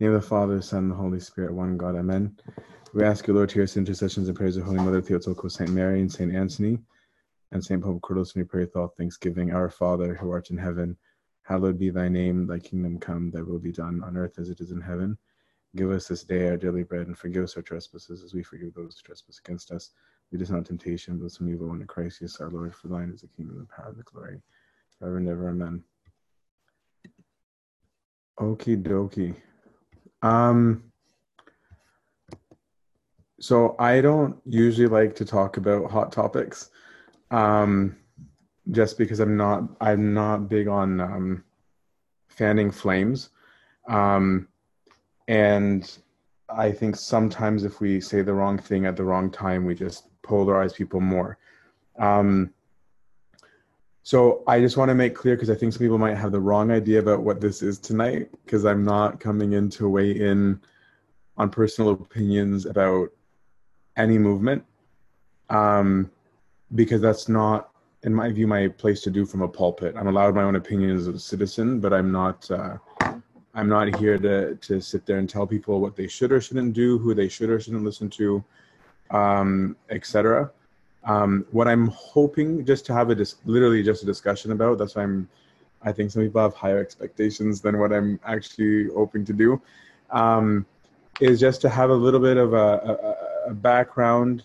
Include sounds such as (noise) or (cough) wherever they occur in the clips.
name of the Father, Son, and the Holy Spirit, one God. Amen. We ask you, Lord, to hear us intercessions and prayers of Holy Mother Theotokos, Saint Mary, and Saint Anthony, and Saint Pope Kyrillos, and we pray with all thanksgiving. Our Father, who art in heaven, hallowed be thy name. Thy kingdom come, thy will be done on earth as it is in heaven. Give us this day our daily bread, and forgive us our trespasses as we forgive those who trespass against us. Lead us not temptation, but some evil. And in Christ our Lord, for thine is the kingdom, the power, and the glory, forever and ever. Amen. Okie dokie. Um, so I don't usually like to talk about hot topics, um, just because I'm not I'm not big on um, fanning flames, um, and I think sometimes if we say the wrong thing at the wrong time, we just polarize people more. Um, so I just want to make clear because I think some people might have the wrong idea about what this is tonight because I'm not coming in to weigh in on personal opinions about any movement um, because that's not, in my view, my place to do from a pulpit. I'm allowed my own opinion as a citizen, but I'm not. Uh, I'm not here to to sit there and tell people what they should or shouldn't do, who they should or shouldn't listen to, um, etc. Um, what I'm hoping just to have a dis- literally just a discussion about. That's why I'm. I think some people have higher expectations than what I'm actually hoping to do. Um, is just to have a little bit of a, a, a background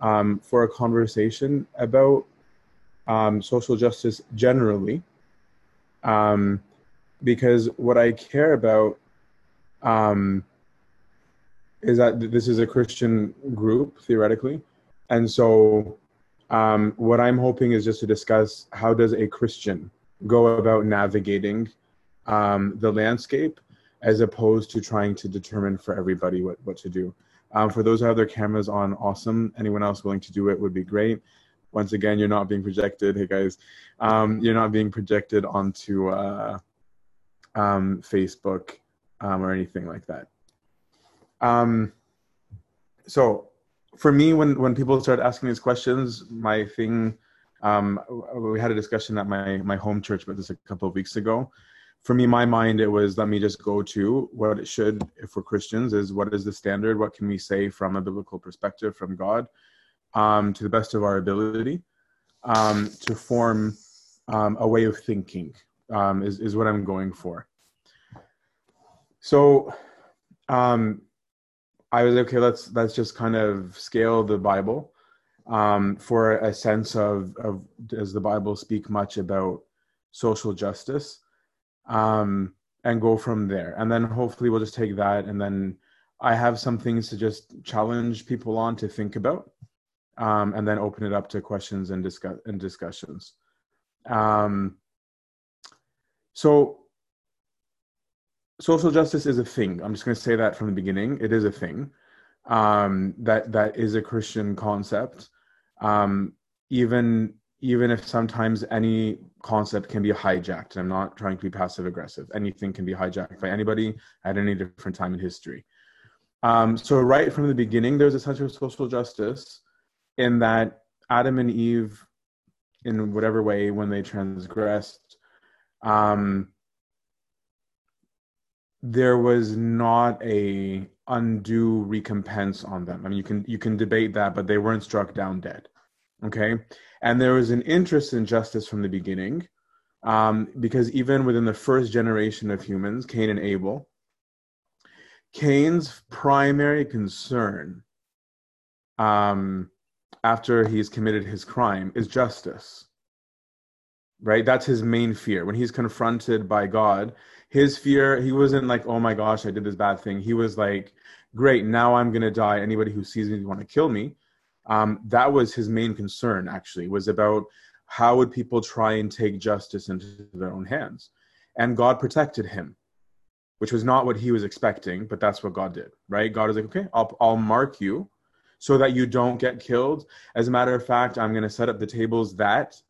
um, for a conversation about um, social justice generally, um, because what I care about um, is that this is a Christian group theoretically, and so, um, what I'm hoping is just to discuss how does a Christian go about navigating um, the landscape as opposed to trying to determine for everybody what, what to do. Um, for those who have their cameras on, awesome. Anyone else willing to do it would be great. Once again, you're not being projected. Hey guys, um, you're not being projected onto uh, um, Facebook um, or anything like that. So for me, when when people start asking these questions, my thing, um, we had a discussion at my my home church about this a couple of weeks ago. For me, my mind, it was let me just go to what it should, if we're Christians, is what is the standard? What can we say from a biblical perspective from God, um, to the best of our ability, um, to form um, a way of thinking um, is is what I'm going for. So, um, I was okay. Let's let's just kind of scale the Bible um, for a sense of of does the Bible speak much about social justice, um, and go from there. And then hopefully we'll just take that, and then I have some things to just challenge people on to think about, um, and then open it up to questions and discuss and discussions. Um, so social justice is a thing. I'm just going to say that from the beginning. It is a thing. Um, that that is a Christian concept. Um, even even if sometimes any concept can be hijacked. I'm not trying to be passive aggressive. Anything can be hijacked by anybody at any different time in history. Um, so right from the beginning, there's a sense of social justice in that Adam and Eve, in whatever way, when they transgressed, um, there was not a undue recompense on them. I mean, you can you can debate that, but they weren't struck down dead. Okay, and there was an interest in justice from the beginning, um, because even within the first generation of humans, Cain and Abel, Cain's primary concern, um, after he's committed his crime, is justice. Right, that's his main fear when he's confronted by God his fear he wasn't like oh my gosh i did this bad thing. He was like great now i'm going to die. Anybody who sees me want to kill me. Um, that was his main concern actually was about how would people try and take justice into their own hands. And god protected him which was not what he was expecting but that's what god did right? God was like okay i'll, I'll mark you so that you don't get killed. As a matter of fact i'm going to set up the tables that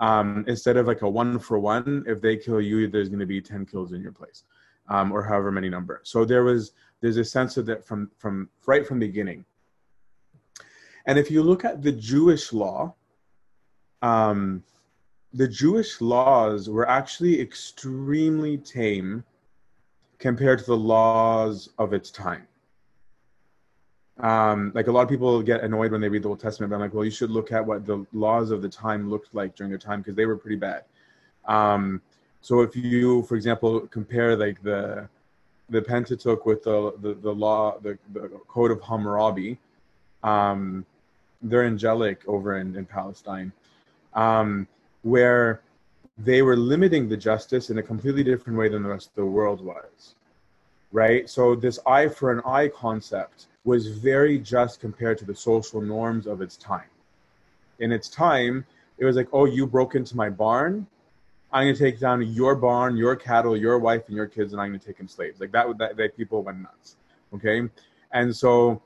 um, instead of like a one for one, if they kill you, there's going to be 10 kills in your place um, or however many number. So there was, there's a sense of that from, from right from the beginning. And if you look at the Jewish law, um, the Jewish laws were actually extremely tame compared to the laws of its time. Um, like a lot of people get annoyed when they read the Old Testament, but I'm like, well, you should look at what the laws of the time looked like during their time because they were pretty bad. Um, so if you, for example, compare like the the Pentateuch with the the, the law, the, the Code of Hammurabi, um, they're angelic over in, in Palestine, um, where they were limiting the justice in a completely different way than the rest of the world was. Right? So, this eye for an eye concept was very just compared to the social norms of its time. In its time, it was like, oh, you broke into my barn. I'm going to take down your barn, your cattle, your wife, and your kids, and I'm going to take them slaves. Like that, that, that people went nuts. Okay. And so,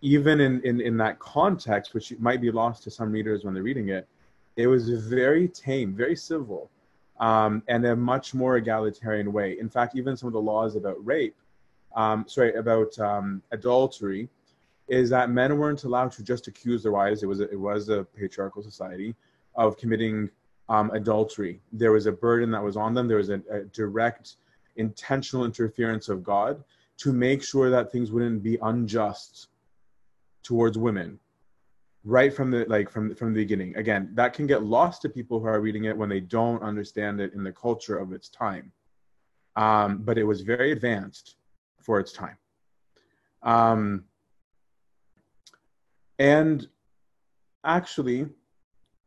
even in, in, in that context, which might be lost to some readers when they're reading it, it was very tame, very civil, um, and a much more egalitarian way. In fact, even some of the laws about rape, um, sorry, about um, adultery, is that men weren't allowed to just accuse their wives. It was a, it was a patriarchal society of committing um, adultery. There was a burden that was on them. There was a, a direct, intentional interference of God to make sure that things wouldn't be unjust towards women right from the like from from the beginning again that can get lost to people who are reading it when they don't understand it in the culture of its time um, but it was very advanced for its time um, and actually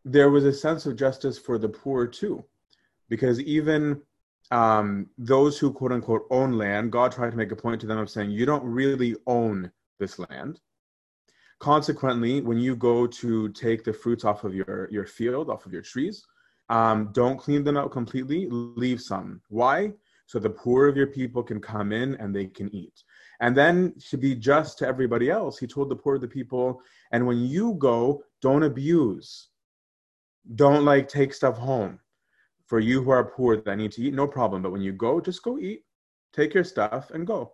there was a sense of justice for the poor too because even um, those who quote unquote own land god tried to make a point to them of saying you don't really own this land Consequently, when you go to take the fruits off of your, your field, off of your trees, um, don't clean them out completely, leave some. Why? So the poor of your people can come in and they can eat. And then to be just to everybody else, he told the poor of the people, and when you go, don't abuse. Don't like take stuff home. For you who are poor that need to eat, no problem. But when you go, just go eat, take your stuff and go.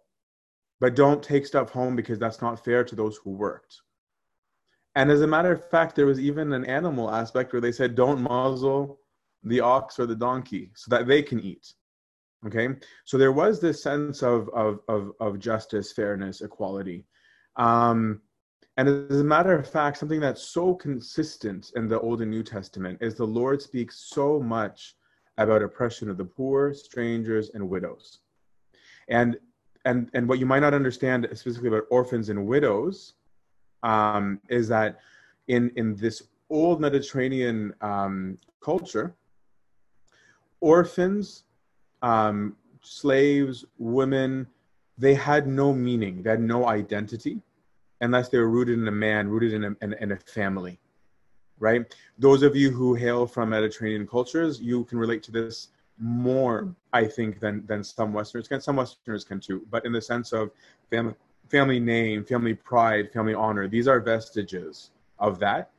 But don't take stuff home because that's not fair to those who worked. And as a matter of fact, there was even an animal aspect where they said, don't muzzle the ox or the donkey so that they can eat. Okay. So there was this sense of, of, of, of justice, fairness, equality. Um, and as a matter of fact, something that's so consistent in the Old and New Testament is the Lord speaks so much about oppression of the poor, strangers, and widows. And and and what you might not understand specifically about orphans and widows um, is that in in this old Mediterranean um, culture, orphans, um, slaves, women, they had no meaning, they had no identity, unless they were rooted in a man, rooted in a, in, in a family, right? Those of you who hail from Mediterranean cultures, you can relate to this more, I think, than than some Westerners can. Some Westerners can too, but in the sense of family family name, family pride, family honor. These are vestiges of that,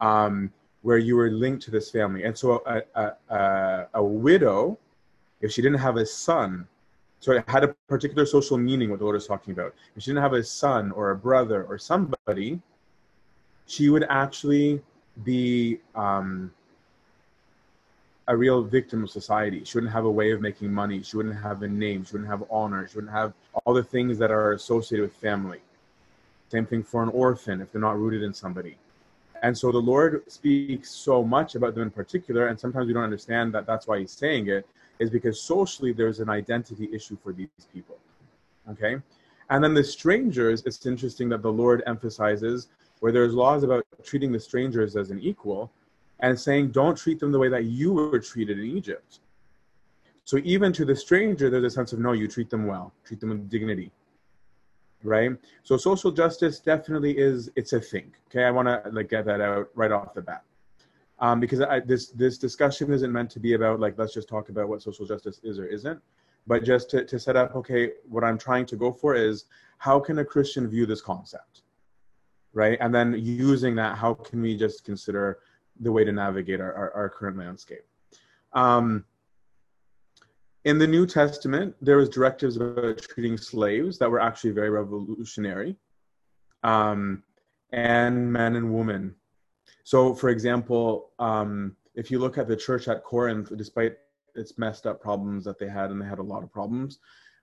um, where you were linked to this family. And so a, a, a, a, widow, if she didn't have a son, so it had a particular social meaning what the Lord is talking about. If she didn't have a son or a brother or somebody, she would actually be um, a real victim of society. She wouldn't have a way of making money. She wouldn't have a name. She wouldn't have honor. She wouldn't have all the things that are associated with family. Same thing for an orphan if they're not rooted in somebody. And so the Lord speaks so much about them in particular, and sometimes we don't understand that that's why He's saying it, is because socially there's an identity issue for these people. Okay? And then the strangers, it's interesting that the Lord emphasizes where there's laws about treating the strangers as an equal, and saying, don't treat them the way that you were treated in Egypt. So even to the stranger, there's a sense of, no, you treat them well, treat them with dignity, right? So social justice definitely is, it's a thing. Okay, I want to like get that out right off the bat. Um, because I, this this discussion isn't meant to be about like let's just talk about what social justice is or isn't, but just to, to set up okay what I'm trying to go for is how can a Christian view this concept, right? And then using that, how can we just consider the way to navigate our, our, our current landscape. Um, in the New Testament, there was directives about treating slaves that were actually very revolutionary, um, and men and women. So, for example, um, if you look at the church at Corinth, despite its messed up problems that they had, and they had a lot of problems,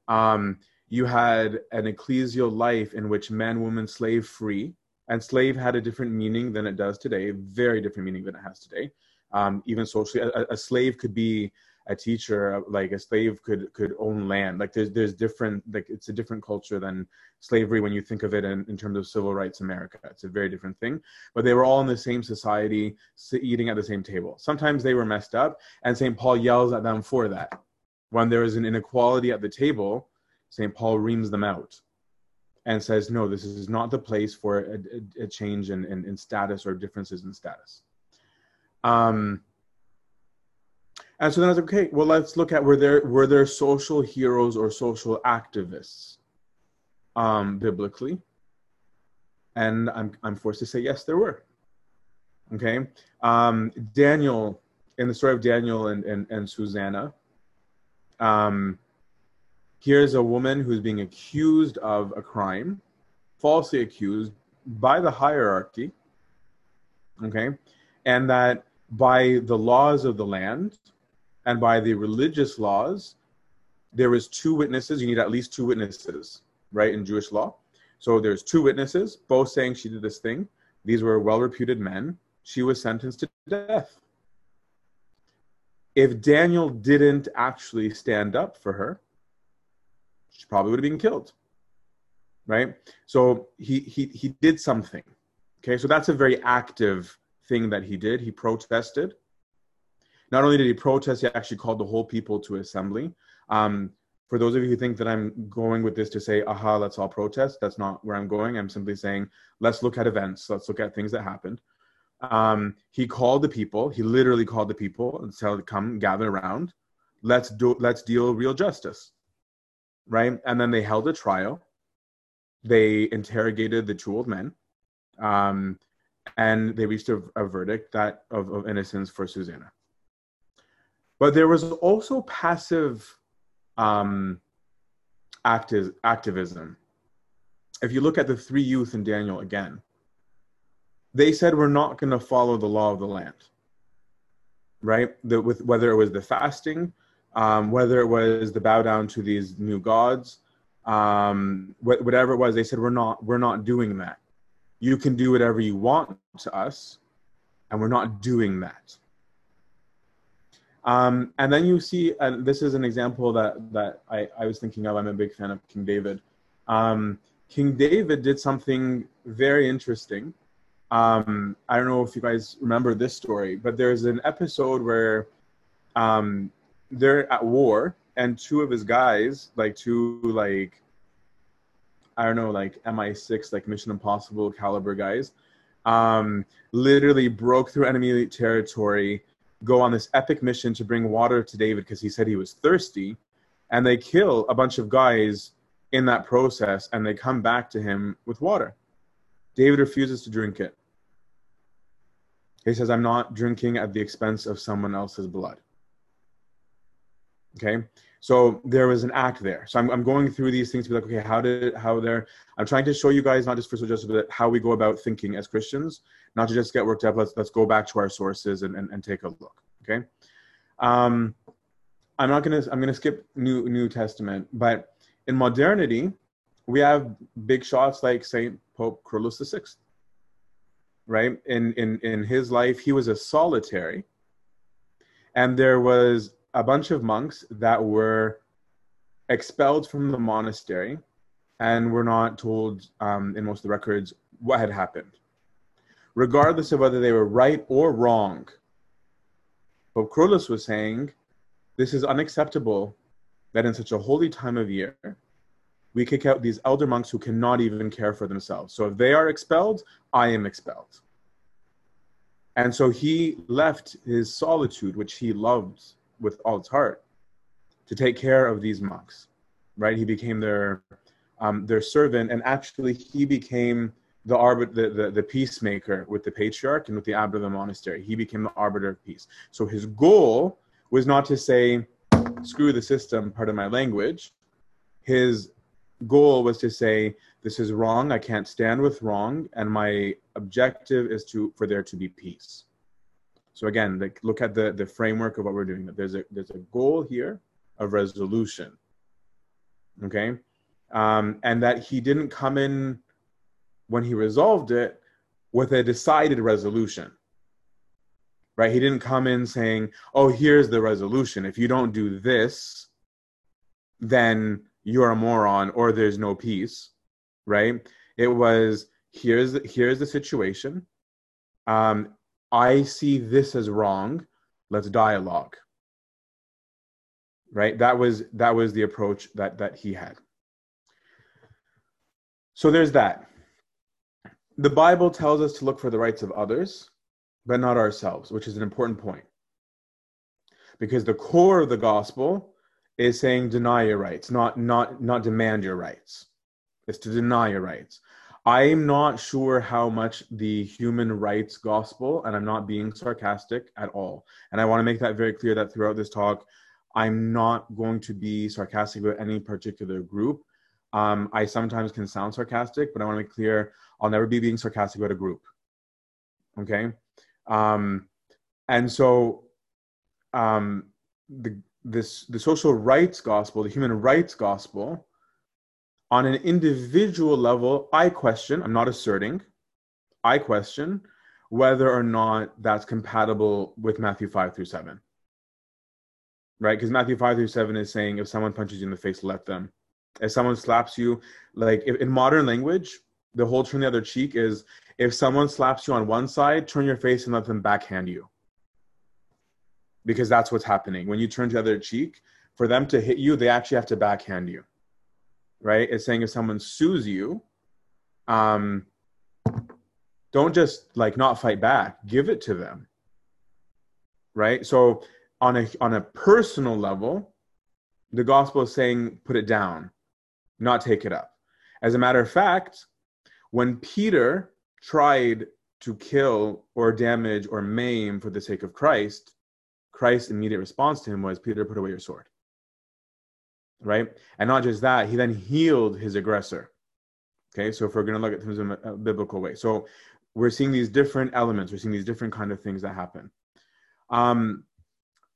Um, you had an ecclesial life in which man, woman, slave free, and slave had a different meaning than it does today, very different meaning than it has today. Um, even socially, a, a, slave could be a teacher, like a slave could could own land. Like there's there's different like it's a different culture than slavery when you think of it in, in terms of civil rights America. It's a very different thing. But they were all in the same society, eating at the same table. Sometimes they were messed up, and St. Paul yells at them for that. When there is an inequality at the table, St. Paul reams them out and says, no, this is not the place for a, a, a change in, in, in, status or differences in status. Um, and so then I was like, okay, well, let's look at were there were there social heroes or social activists um, biblically? And I'm I'm forced to say yes, there were. Okay, um, Daniel in the story of Daniel and and, and Susanna. Um, here's a woman who's being accused of a crime, falsely accused by the hierarchy. Okay, and that by the laws of the land and by the religious laws, there is two witnesses. You need at least two witnesses, right, in Jewish law. So there's two witnesses, both saying she did this thing. These were well reputed men. She was sentenced to death. If Daniel didn't actually stand up for her, she probably would have been killed. Right? So he he he did something. Okay, so that's a very active thing that he did. He protested. Not only did he protest, he actually called the whole people to assembly. Um, for those of you who think that I'm going with this to say, aha, let's all protest, that's not where I'm going. I'm simply saying, let's look at events, let's look at things that happened. Um, he called the people, he literally called the people and said, come gather around, let's do, let's deal real justice. Right. And then they held a trial. They interrogated the two old men. Um, and they reached a, a verdict that of, of innocence for Susanna. But there was also passive um, active, activism. If you look at the three youth in Daniel again, they said we're not going to follow the law of the land, right? The, with whether it was the fasting, um, whether it was the bow down to these new gods, um, wh- whatever it was, they said we're not we're not doing that you can do whatever you want to us, and we're not doing that. Um, and then you see, and this is an example that that I, I was thinking of. I'm a big fan of King David. Um, King David did something very interesting. Um, I don't know if you guys remember this story, but there's an episode where um, they're at war, and two of his guys, like two like I don't know, like MI6, like Mission Impossible caliber guys, um, literally broke through enemy territory, go on this epic mission to bring water to David because he said he was thirsty, and they kill a bunch of guys in that process, and they come back to him with water. David refuses to drink it. He says, I'm not drinking at the expense of someone else's blood. Okay. So there was an act there. So I'm, I'm going through these things to be like, okay, how did, how there, I'm trying to show you guys, not just for justice, but how we go about thinking as Christians, not to just get worked up. Let's, let's go back to our sources and, and, and take a look. Okay. Um, I'm not to, I'm to skip new, new testament, but in modernity, we have big shots like Saint Pope Kyrillos VI, right? In, in, in his life, he was a solitary and there was a bunch of monks that were expelled from the monastery and were not told um, in most of the records what had happened. Regardless of whether they were right or wrong, Pope Kyrillos was saying, This is unacceptable that in such a holy time of year, we kick out these elder monks who cannot even care for themselves. So if they are expelled, I am expelled. And so he left his solitude, which he loved with all his heart to take care of these monks, right? He became their um, their servant, and actually he became the arbiter, the, the, the peacemaker with the patriarch and with the abbot of the monastery. He became the arbiter of peace. So his goal was not to say, "Screw the system," part of my language. His goal was to say, "This is wrong. I can't stand with wrong, and my objective is to for there to be peace." So again, like look at the, the framework of what we're doing. There's a there's a goal here of resolution. Okay. Um, and that he didn't come in when he resolved it with a decided resolution. Right? He didn't come in saying, oh, here's the resolution. If you don't do this, then you're a moron or there's no peace. Right? It was here's here's the situation. Um, I see this as wrong. Let's dialogue. Right? That was that was the approach that that he had. So there's that. The Bible tells us to look for the rights of others, but not ourselves, which is an important point. Because the core of the gospel is saying deny your rights, not not not demand your rights. It's to deny your rights. I'm not sure how much the human rights gospel, and I'm not being sarcastic at all. And I want to make that very clear that throughout this talk, I'm not going to be sarcastic about any particular group. Um, I sometimes can sound sarcastic, but I want to be clear I'll never be being sarcastic about a group. Okay? Um, and so um, the, this, the social rights gospel, the human rights gospel, on an individual level, I question, I'm not asserting, I question whether or not that's compatible with Matthew 5 through 7. Right? Because Matthew 5 through 7 is saying if someone punches you in the face, let them if someone slaps you like if, in modern language the whole turn the other cheek is if someone slaps you on one side turn your face and let them backhand you because that's what's happening when you turn to the other cheek for them to hit you they actually have to backhand you right it's saying if someone sues you um don't just like not fight back give it to them right so on a on a personal level the gospel is saying put it down not take it up. As a matter of fact, when Peter tried to kill or damage or maim for the sake of Christ, Christ's immediate response to him was, Peter, put away your sword. Right? And not just that, he then healed his aggressor. Okay, so if we're going to look at things in a biblical way. So we're seeing these different elements, we're seeing these different kind of things that happen. Um,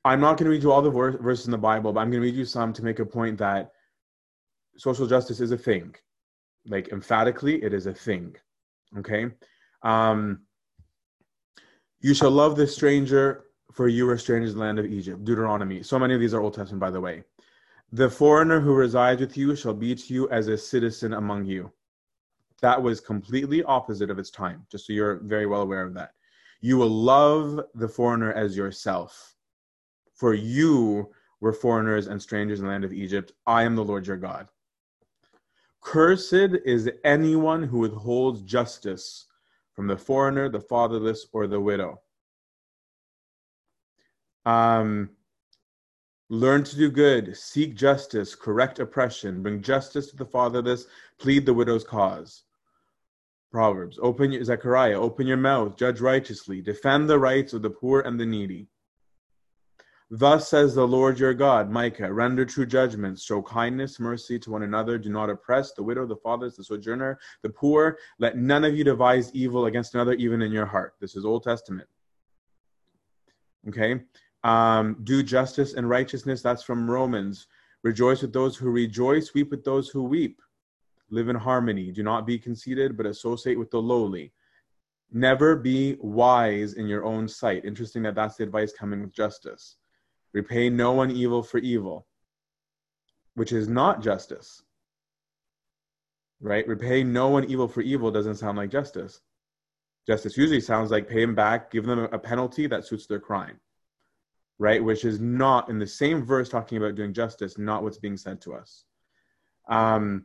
I'm not going to read you all the verses in the Bible, but I'm going to read you some to make a point that social justice is a thing. Like emphatically, it is a thing. Okay. Um, you shall love the stranger, for you are strangers in the land of Egypt. Deuteronomy. So many of these are Old Testament, by the way. The foreigner who resides with you shall be to you as a citizen among you. That was completely opposite of its time, just so you're very well aware of that. You will love the foreigner as yourself, for you were foreigners and strangers in the land of Egypt. I am the Lord your God. Cursed is anyone who withholds justice from the foreigner, the fatherless, or the widow. Um, learn to do good, seek justice, correct oppression, bring justice to the fatherless, plead the widow's cause. Proverbs, open your, Zechariah, open your mouth, judge righteously, defend the rights of the poor and the needy. Thus says the Lord your God, Micah, render true judgments, show kindness, mercy to one another, do not oppress the widow, the fatherless, the sojourner, the poor. Let none of you devise evil against another, even in your heart. This is Old Testament. Okay? Um, do justice and righteousness. That's from Romans. Rejoice with those who rejoice, weep with those who weep. Live in harmony. Do not be conceited, but associate with the lowly. Never be wise in your own sight. Interesting that that's the advice coming with justice Repay no one evil for evil, which is not justice. Right? Repay no one evil for evil doesn't sound like justice. Justice usually sounds like pay them back, give them a penalty that suits their crime. Right? Which is not in the same verse talking about doing justice, not what's being said to us. Um,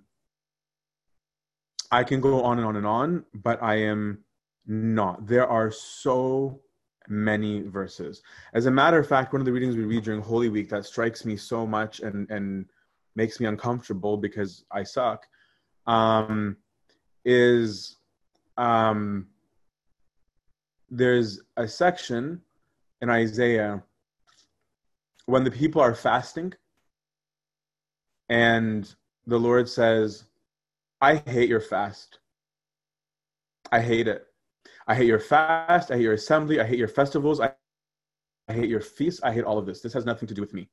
I can go on and on and on, but I am not. There are so many verses. As a matter of fact, one of the readings we read during Holy Week that strikes me so much and, and makes me uncomfortable because I suck um, is um, there's a section in Isaiah when the people are fasting and the Lord says, I hate your fast. I hate it. I hate your fast. I hate your assembly. I hate your festivals. I, I hate your feasts. I hate all of this. This has nothing to do with me.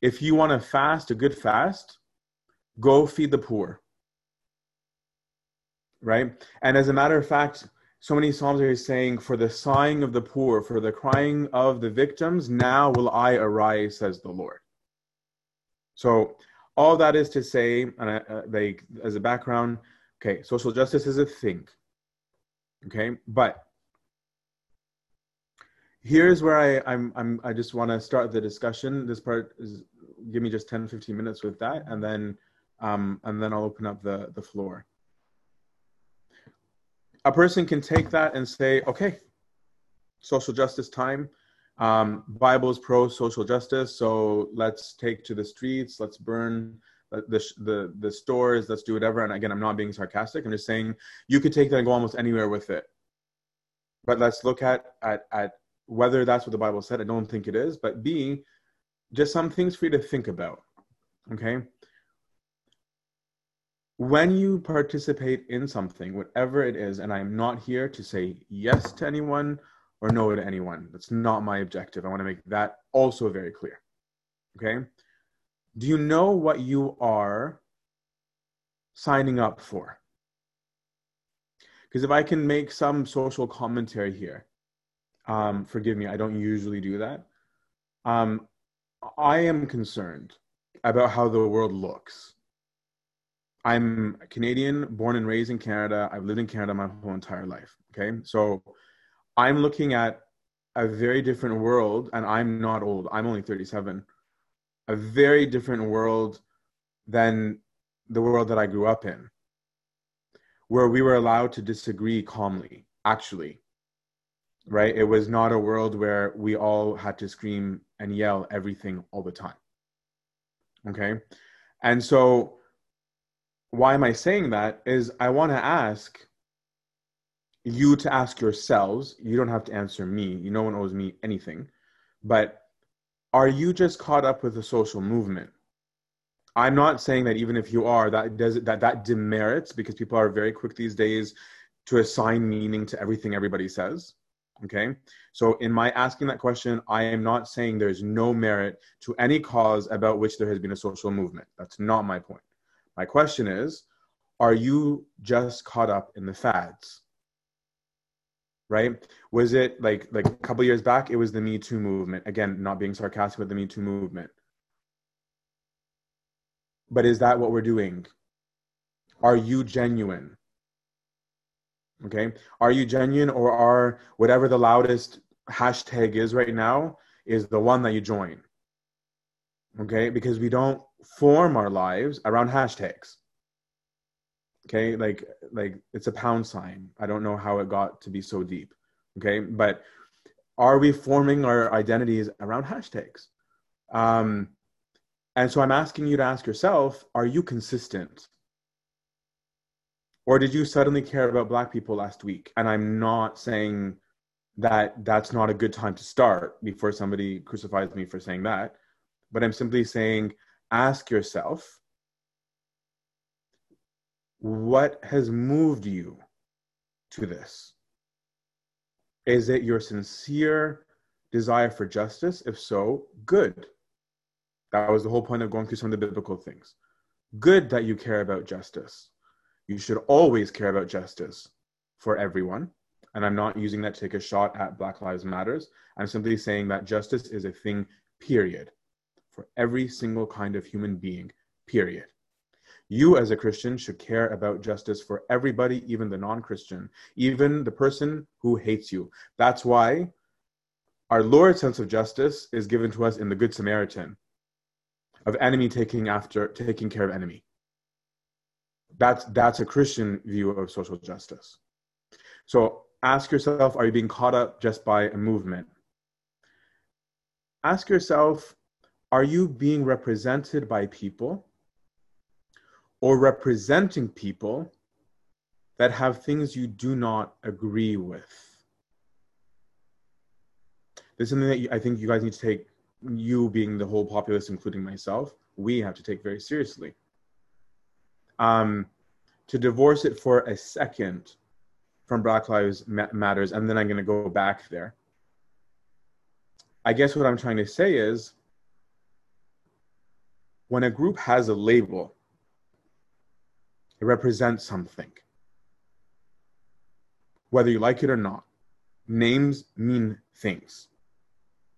If you want to fast a good fast, go feed the poor. Right? And as a matter of fact, so many Psalms are saying, For the sighing of the poor, for the crying of the victims, now will I arise, says the Lord. So, all that is to say, and I, uh, like as a background, okay, social justice is a thing. Okay, but here's where I, I'm, I'm I just want to start the discussion. This part is give me just 10, 15 minutes with that, and then um, and then I'll open up the the floor a person can take that and say, okay, social justice time. Um, Bible's pro social justice, so let's take to the streets, let's burn the, the the stores, let's do whatever. And again, I'm not being sarcastic. I'm just saying you could take that and go almost anywhere with it. But let's look at at at whether that's what the Bible said. I don't think it is, but B, just some things for you to think about. Okay, when you participate in something, whatever it is, and I'm not here to say yes to anyone or no to anyone. That's not my objective. I want to make that also very clear. Okay? Do you know what you are signing up for? Because if I can make some social commentary here, um, forgive me, I don't usually do that. Um, I am concerned about how the world looks I'm Canadian, born and raised in Canada. I've lived in Canada my whole entire life. Okay. So I'm looking at a very different world, and I'm not old. I'm only 37. A very different world than the world that I grew up in, where we were allowed to disagree calmly, actually. Right? It was not a world where we all had to scream and yell everything all the time. Okay. And so, why am I saying that? Is I want to ask you to ask yourselves. You don't have to answer me. You no one owes me anything. But are you just caught up with the social movement? I'm not saying that even if you are, that does that that demerits because people are very quick these days to assign meaning to everything everybody says. Okay. So in my asking that question, I am not saying there's no merit to any cause about which there has been a social movement. That's not my point. My question is, are you just caught up in the fads? Right? Was it like like a couple years back? It was the Me Too movement. Again, not being sarcastic with the Me Too movement. But is that what we're doing? Are you genuine? Okay. Are you genuine or are whatever the loudest hashtag is right now is the one that you join? Okay. Because we don't form our lives around hashtags. Okay like like it's a pound sign. I don't know how it got to be so deep. Okay but are we forming our identities around hashtags? Um and so i'm asking you to ask yourself are you consistent? Or did you suddenly care about black people last week? And i'm not saying that that's not a good time to start before somebody crucifies me for saying that but i'm simply saying ask yourself what has moved you to this? Is it your sincere desire for justice? If so, good. That was the whole point of going through some of the biblical things. Good that you care about justice. You should always care about justice for everyone. And I'm not using that to take a shot at Black Lives Matters. I'm simply saying that justice is a thing, period for every single kind of human being, period. You, as a Christian, should care about justice for everybody, even the non Christian, even the person who hates you. That's why our Lord's sense of justice is given to us in the Good Samaritan of enemy taking after taking care of enemy. That's that's a Christian view of social justice. So ask yourself, are you being caught up just by a movement? Ask yourself, are you being represented by people or representing people that have things you do not agree with? This is something that I think you guys need to take, you being the whole populace, including myself, we have to take very seriously. Um, to divorce it for a second from Black Lives Matters, and then I'm going to go back there. I guess what I'm trying to say is when a group has a label, It represents something. Whether you like it or not, names mean things.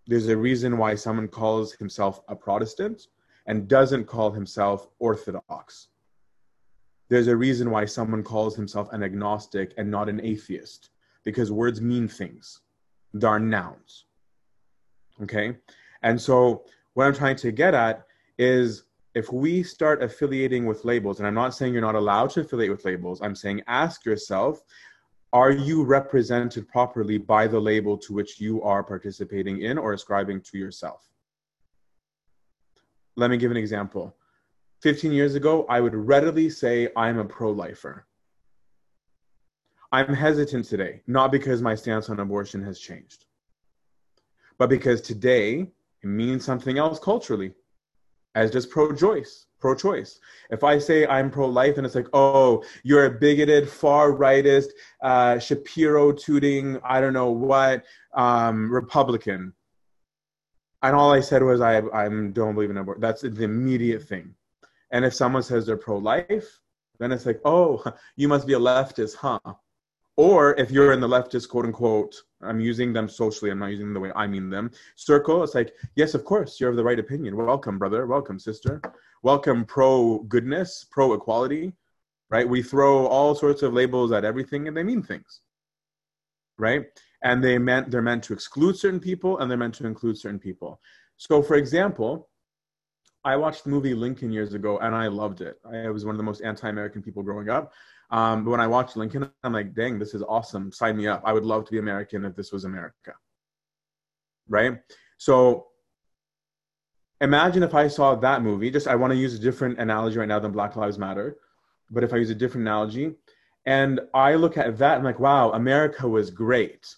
There's a reason why someone calls himself a Protestant and doesn't call himself Orthodox. There's a reason why someone calls himself an agnostic and not an atheist, because words mean things. They are nouns. Okay? And so, what I'm trying to get at is if we start affiliating with labels, and I'm not saying you're not allowed to affiliate with labels, I'm saying ask yourself, are you represented properly by the label to which you are participating in or ascribing to yourself? Let me give an example. 15 years ago, I would readily say I'm a pro lifer. I'm hesitant today, not because my stance on abortion has changed, but because today it means something else culturally, as does pro choice. Pro choice. If I say I'm pro life and it's like, oh, you're a bigoted, far rightist, uh, Shapiro tooting, I don't know what, um, Republican. And all I said was, I I don't believe in abortion. That's the immediate thing. And if someone says they're pro life, then it's like, oh, (laughs) you must be a leftist, huh? Or if you're in the leftist, quote unquote, I'm using them socially, I'm not using them the way I mean them, circle, it's like, yes, of course, you're of the right opinion. Welcome, brother. Welcome, sister. Welcome, pro goodness, pro equality, right? We throw all sorts of labels at everything and they mean things, right? And they meant they're meant to exclude certain people and they're meant to include certain people. So, for example, I watched the movie Lincoln years ago and I loved it. I was one of the most anti-American people growing up. Um, but when I watched Lincoln, I'm like, dang, this is awesome. Sign me up. I would love to be American if this was America. Right? So imagine if I saw that movie. Just I want to use a different analogy right now than Black Lives Matter. But if I use a different analogy, and I look at that, I'm like, wow, America was great.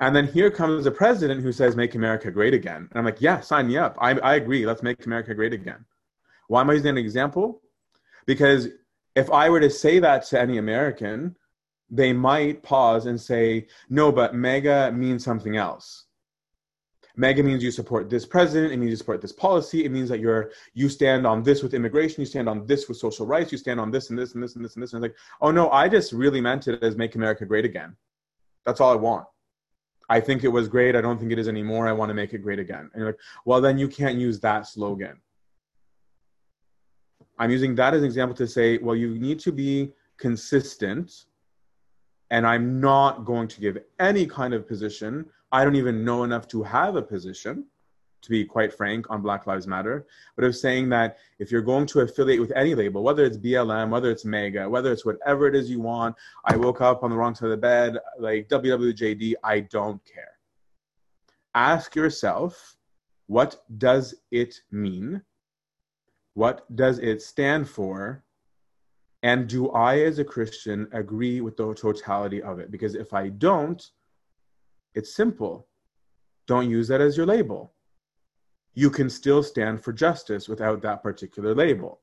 And then here comes a president who says, make America great again. And I'm like, yeah, sign me up. I, I agree. Let's make America great again. Why am I using an example? Because if I were to say that to any American, they might pause and say, no, but MAGA means something else. MAGA means you support this president. It means you support this policy. It means that you're you stand on this with immigration. You stand on this with social rights. You stand on this and this and this and this and this. And it's like, oh no, I just really meant it as make America great again. That's all I want. I think it was great. I don't think it is anymore. I want to make it great again. And you're like, well, then you can't use that slogan. I'm using that as an example to say, well, you need to be consistent. And I'm not going to give any kind of position. I don't even know enough to have a position, to be quite frank, on Black Lives Matter. But of saying that if you're going to affiliate with any label, whether it's BLM, whether it's MAGA, whether it's whatever it is you want, I woke up on the wrong side of the bed, like WWJD, I don't care. Ask yourself, what does it mean? What does it stand for? And do I, as a Christian, agree with the totality of it? Because if I don't, it's simple. Don't use that as your label. You can still stand for justice without that particular label,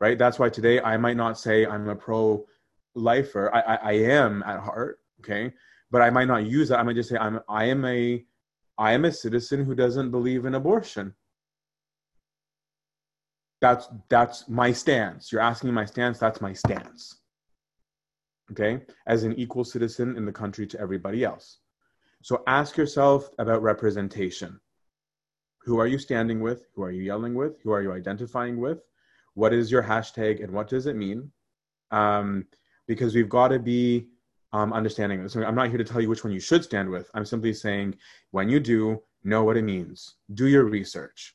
right? That's why today I might not say I'm a pro lifer. I, I, I am at heart, okay? But I might not use that. I might just say I'm I am a I am a citizen who doesn't believe in abortion that's that's my stance. You're asking my stance that's my stance. Okay? As an equal citizen in the country to everybody else. So ask yourself about representation. Who are you standing with? Who are you yelling with? Who are you identifying with? What is your hashtag and what does it mean? Um, because we've got to be um, understanding this. I'm not here to tell you which one you should stand with. I'm simply saying when you do know what it means. Do your research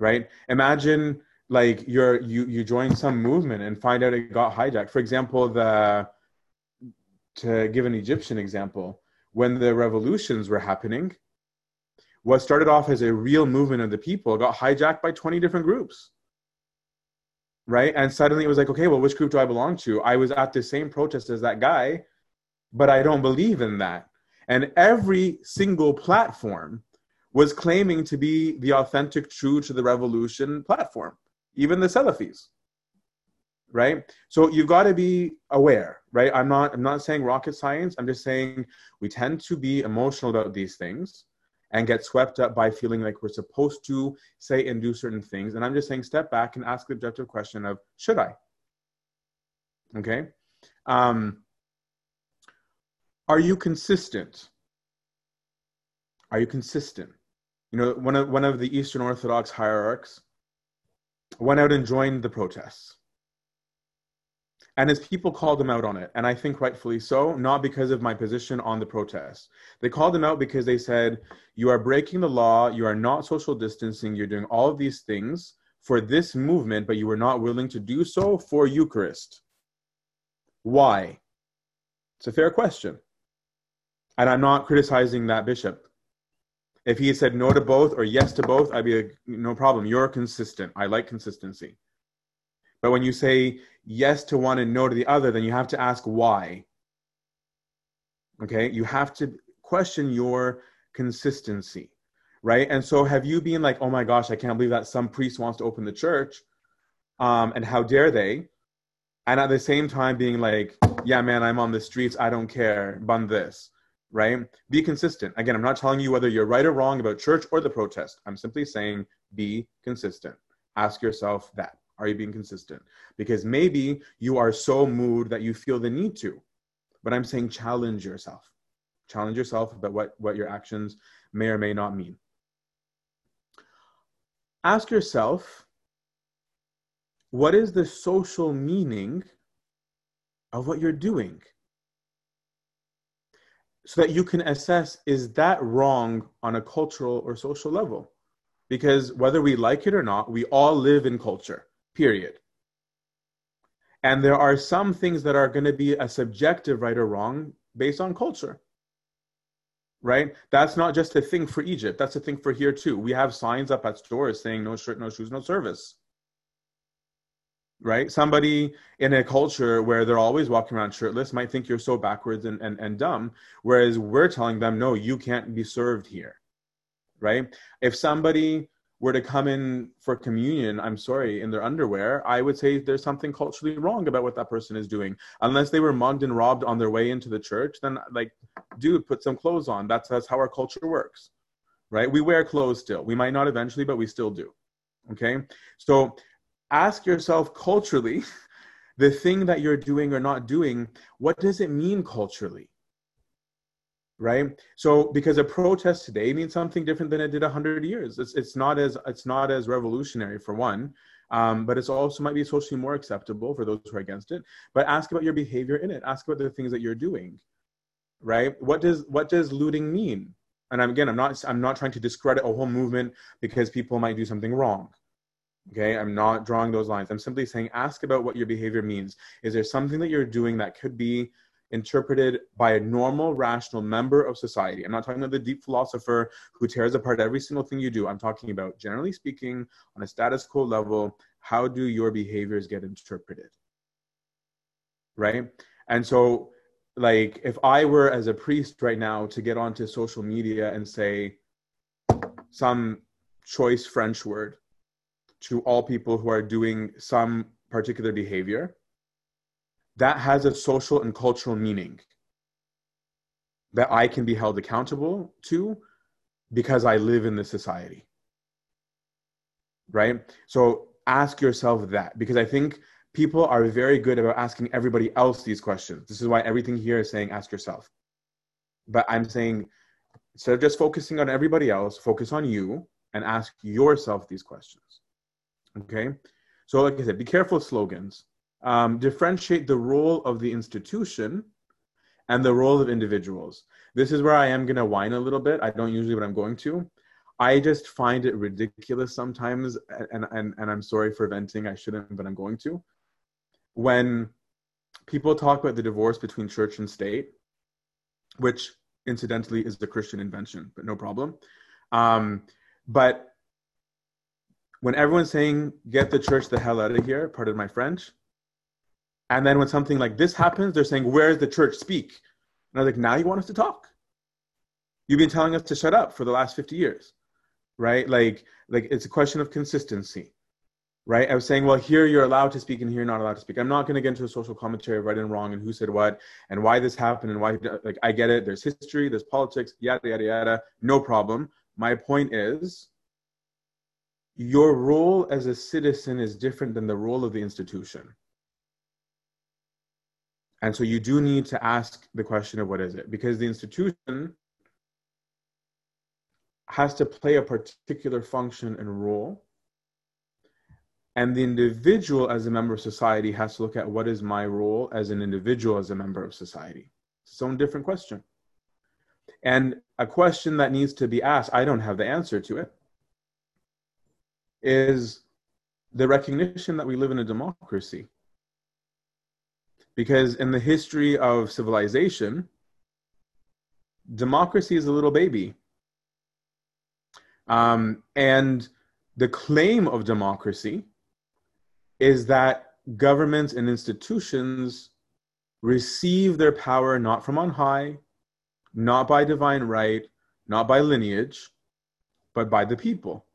right? Imagine like you're you you join some movement and find out it got hijacked. For example, the to give an Egyptian example, when the revolutions were happening, what started off as a real movement of the people got hijacked by 20 different groups. Right? And suddenly it was like, okay, well, which group do I belong to? I was at the same protest as that guy, but I don't believe in that. And every single platform was claiming to be the authentic, true to the revolution platform, even the Salafis. Right? So you've got to be aware, right? I'm not I'm not saying rocket science. I'm just saying we tend to be emotional about these things. and get swept up by feeling like we're supposed to say and do certain things. And I'm just saying, step back and ask the objective question of, should I? Okay. Um, are you consistent? Are you consistent? You know, one of one of the Eastern Orthodox hierarchs went out and joined the protests. And his people called him out on it. And I think rightfully so, not because of my position on the protest. They called him out because they said, You are breaking the law, you are not social distancing, you're doing all of these things for this movement, but you were not willing to do so for Eucharist. Why? It's a fair question. And I'm not criticizing that bishop. If he said no to both or yes to both, I'd be like, no problem. You're consistent. I like consistency. But when you say yes to one and no to the other, then you have to ask why. Okay? You have to question your consistency, right? And so have you been like, oh my gosh, I can't believe that some priest wants to open the church, um, and how dare they? And at the same time being like, yeah, man, I'm on the streets, I don't care, bun this, right? Be consistent. Again, I'm not telling you whether you're right or wrong about church or the protest. I'm simply saying be consistent. Ask yourself that. Are you being consistent? Because maybe you are so moved that you feel the need to. But I'm saying challenge yourself. Challenge yourself about what, what your actions may or may not mean. Ask yourself what is the social meaning of what you're doing? So that you can assess is that wrong on a cultural or social level? Because whether we like it or not, we all live in culture period. And there are some things that are going to be a subjective right or wrong based on culture. Right? That's not just a thing for Egypt. That's a thing for here too. We have signs up at stores saying no shirt, no shoes, no service. Right? Somebody in a culture where they're always walking around shirtless might think you're so backwards and, and, and dumb. Whereas we're telling them, no, you can't be served here. Right? If somebody were to come in for communion, I'm sorry, in their underwear, I would say there's something culturally wrong about what that person is doing. Unless they were mugged and robbed on their way into the church, then like, dude, put some clothes on. That's that's how our culture works, right? We wear clothes still. We might not eventually, but we still do. Okay, so ask yourself culturally, the thing that you're doing or not doing, what does it mean culturally? right? So because a protest today means something different than it did 100 years. It's, it's not as it's not as revolutionary for one um, but it's also might be socially more acceptable for those who are against it. But ask about your behavior in it. Ask about the things that you're doing. Right? What does what does looting mean? And I'm, again i'm not i'm not trying to discredit a whole movement because people might do something wrong okay i'm not drawing those lines i'm simply saying ask about what your behavior means is there something that you're doing that could be interpreted by a normal, rational member of society. I'm not talking about the deep philosopher who tears apart every single thing you do. I'm talking about, generally speaking, on a status quo level, how do your behaviors get interpreted? Right? And so, like, if I were as a priest right now to get onto social media and say some choice French word to all people who are doing some particular behavior, that has a social and cultural meaning that I can be held accountable to because I live in this society. Right? So ask yourself that because I think people are very good about asking everybody else these questions. This is why everything here is saying ask yourself. But I'm saying instead of just focusing on everybody else, focus on you and ask yourself these questions. Okay? So, like I said, be careful slogans um, differentiate the role of the institution and the role of individuals. This is where I am going to whine a little bit. I don't usually, but I'm going to. I just find it ridiculous sometimes, and, and, and I'm sorry for venting. I shouldn't, but I'm going to. When people talk about the divorce between church and state, which incidentally is the Christian invention, but no problem. Um, but when everyone's saying, get the church the hell out of here, pardon my French, and then when something like this happens, they're saying, Where's the church speak? And I was like, Now you want us to talk? You've been telling us to shut up for the last 50 years, right? Like, like it's a question of consistency, right? I was saying, well, here you're allowed to speak and here you're not allowed to speak. I'm not going to get into a social commentary of right and wrong and who said what and why this happened and why, like, I get it. There's history, there's politics, yada, yada, yada. No problem. My point is your role as a citizen is different than the role of the institution. And so you do need to ask the question of what is it? Because the institution has to play a particular function and role. And the individual, as a member of society, has to look at what is my role as an individual, as a member of society. It's its own different question. And a question that needs to be asked, I don't have the answer to it, is the recognition that we live in a democracy. Because in the history of civilization, democracy is a little baby. Um, and the claim of democracy is that governments and institutions receive their power not from on high, not by divine right, not by lineage, but by the people.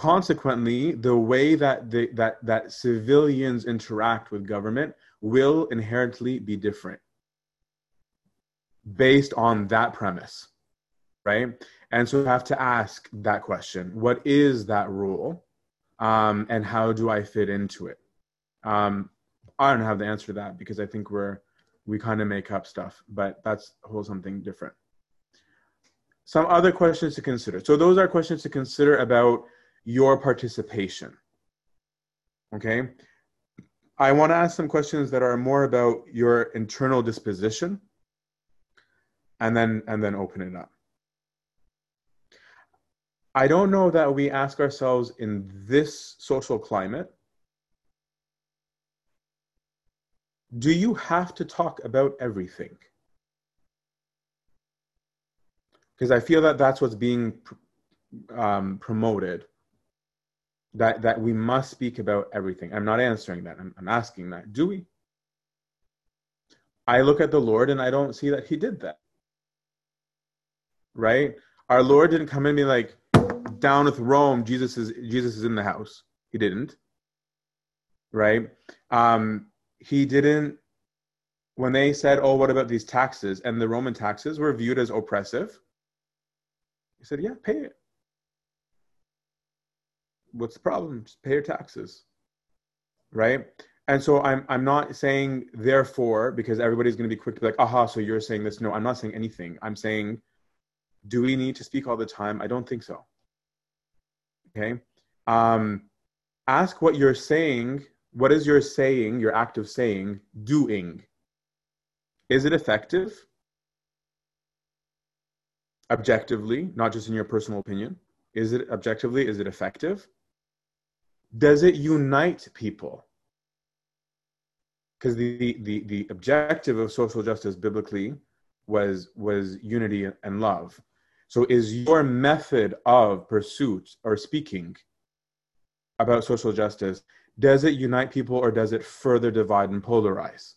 Consequently, the way that, the, that, that civilians interact with government will inherently be different based on that premise, right? And so you have to ask that question what is that rule? Um, and how do I fit into it? Um, I don't have the answer to that because I think we're we kind of make up stuff, but that's whole something different. Some other questions to consider. So those are questions to consider about your participation. Okay. I want to ask some questions that are more about your internal disposition and then and then open it up. I don't know that we ask ourselves in this social climate do you have to talk about everything? Because I feel that that's what's being um, promoted. That that we must speak about everything. I'm not answering that. I'm, I'm asking that. Do we? I look at the Lord and I don't see that He did that. Right? Our Lord didn't come and be like, down with Rome. Jesus is Jesus is in the house. He didn't. Right? Um, he didn't when they said, "Oh, what about these taxes?" and the Roman taxes were viewed as oppressive. He said, "Yeah, pay it. What's the problem? Just pay your taxes." Right? And so I'm I'm not saying therefore because everybody's going to be quick to be like, "Aha, so you're saying this." No, I'm not saying anything. I'm saying do we need to speak all the time? I don't think so. Okay? Um ask what you're saying what is your saying, your act of saying, doing? Is it effective? Objectively, not just in your personal opinion. Is it objectively, is it effective? Does it unite people? Because the, the, the objective of social justice biblically was, was unity and love. So is your method of pursuit or speaking about social justice does it unite people or does it further divide and polarize?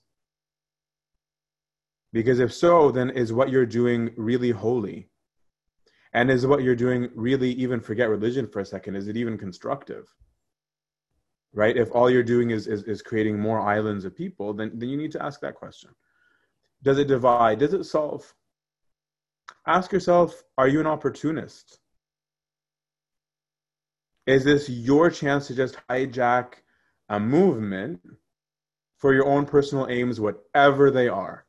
Because if so, then is what you're doing really holy? And is what you're doing really even forget religion for a second? Is it even constructive? Right? If all you're doing is, is, is creating more islands of people, then, then you need to ask that question. Does it divide? Does it solve? Ask yourself, are you an opportunist? Is this your chance to just hijack a movement for your own personal aims, whatever they are.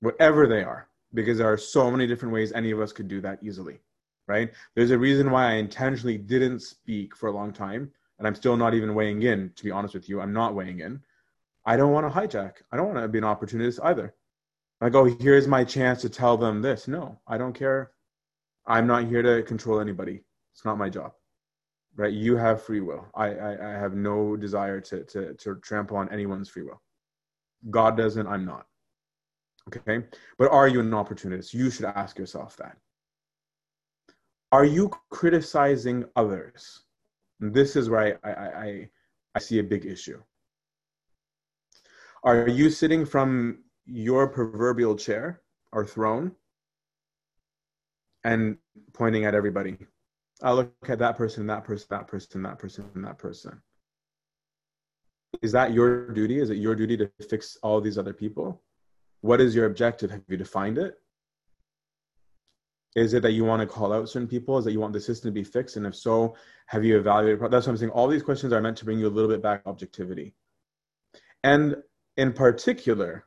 Whatever they are, because there are so many different ways any of us could do that easily, right? There's a reason why I intentionally didn't speak for a long time, and I'm still not even weighing in, to be honest with you. I'm not weighing in. I don't want to hijack. I don't want to be an opportunist either. Like, oh, here's my chance to tell them this. No, I don't care. I'm not here to control anybody. It's not my job right? You have free will. I, I, I have no desire to, to, to trample on anyone's free will. God doesn't, I'm not. Okay? But are you an opportunist? You should ask yourself that. Are you criticizing others? And this is where I, I, I, I see a big issue. Are you sitting from your proverbial chair or throne and pointing at everybody? I look at that person, that person, that person, that person, that person. Is that your duty? Is it your duty to fix all these other people? What is your objective? Have you defined it? Is it that you want to call out certain people? Is that you want the system to be fixed? And if so, have you evaluated? That's what I'm saying. All these questions are meant to bring you a little bit back objectivity. And in particular,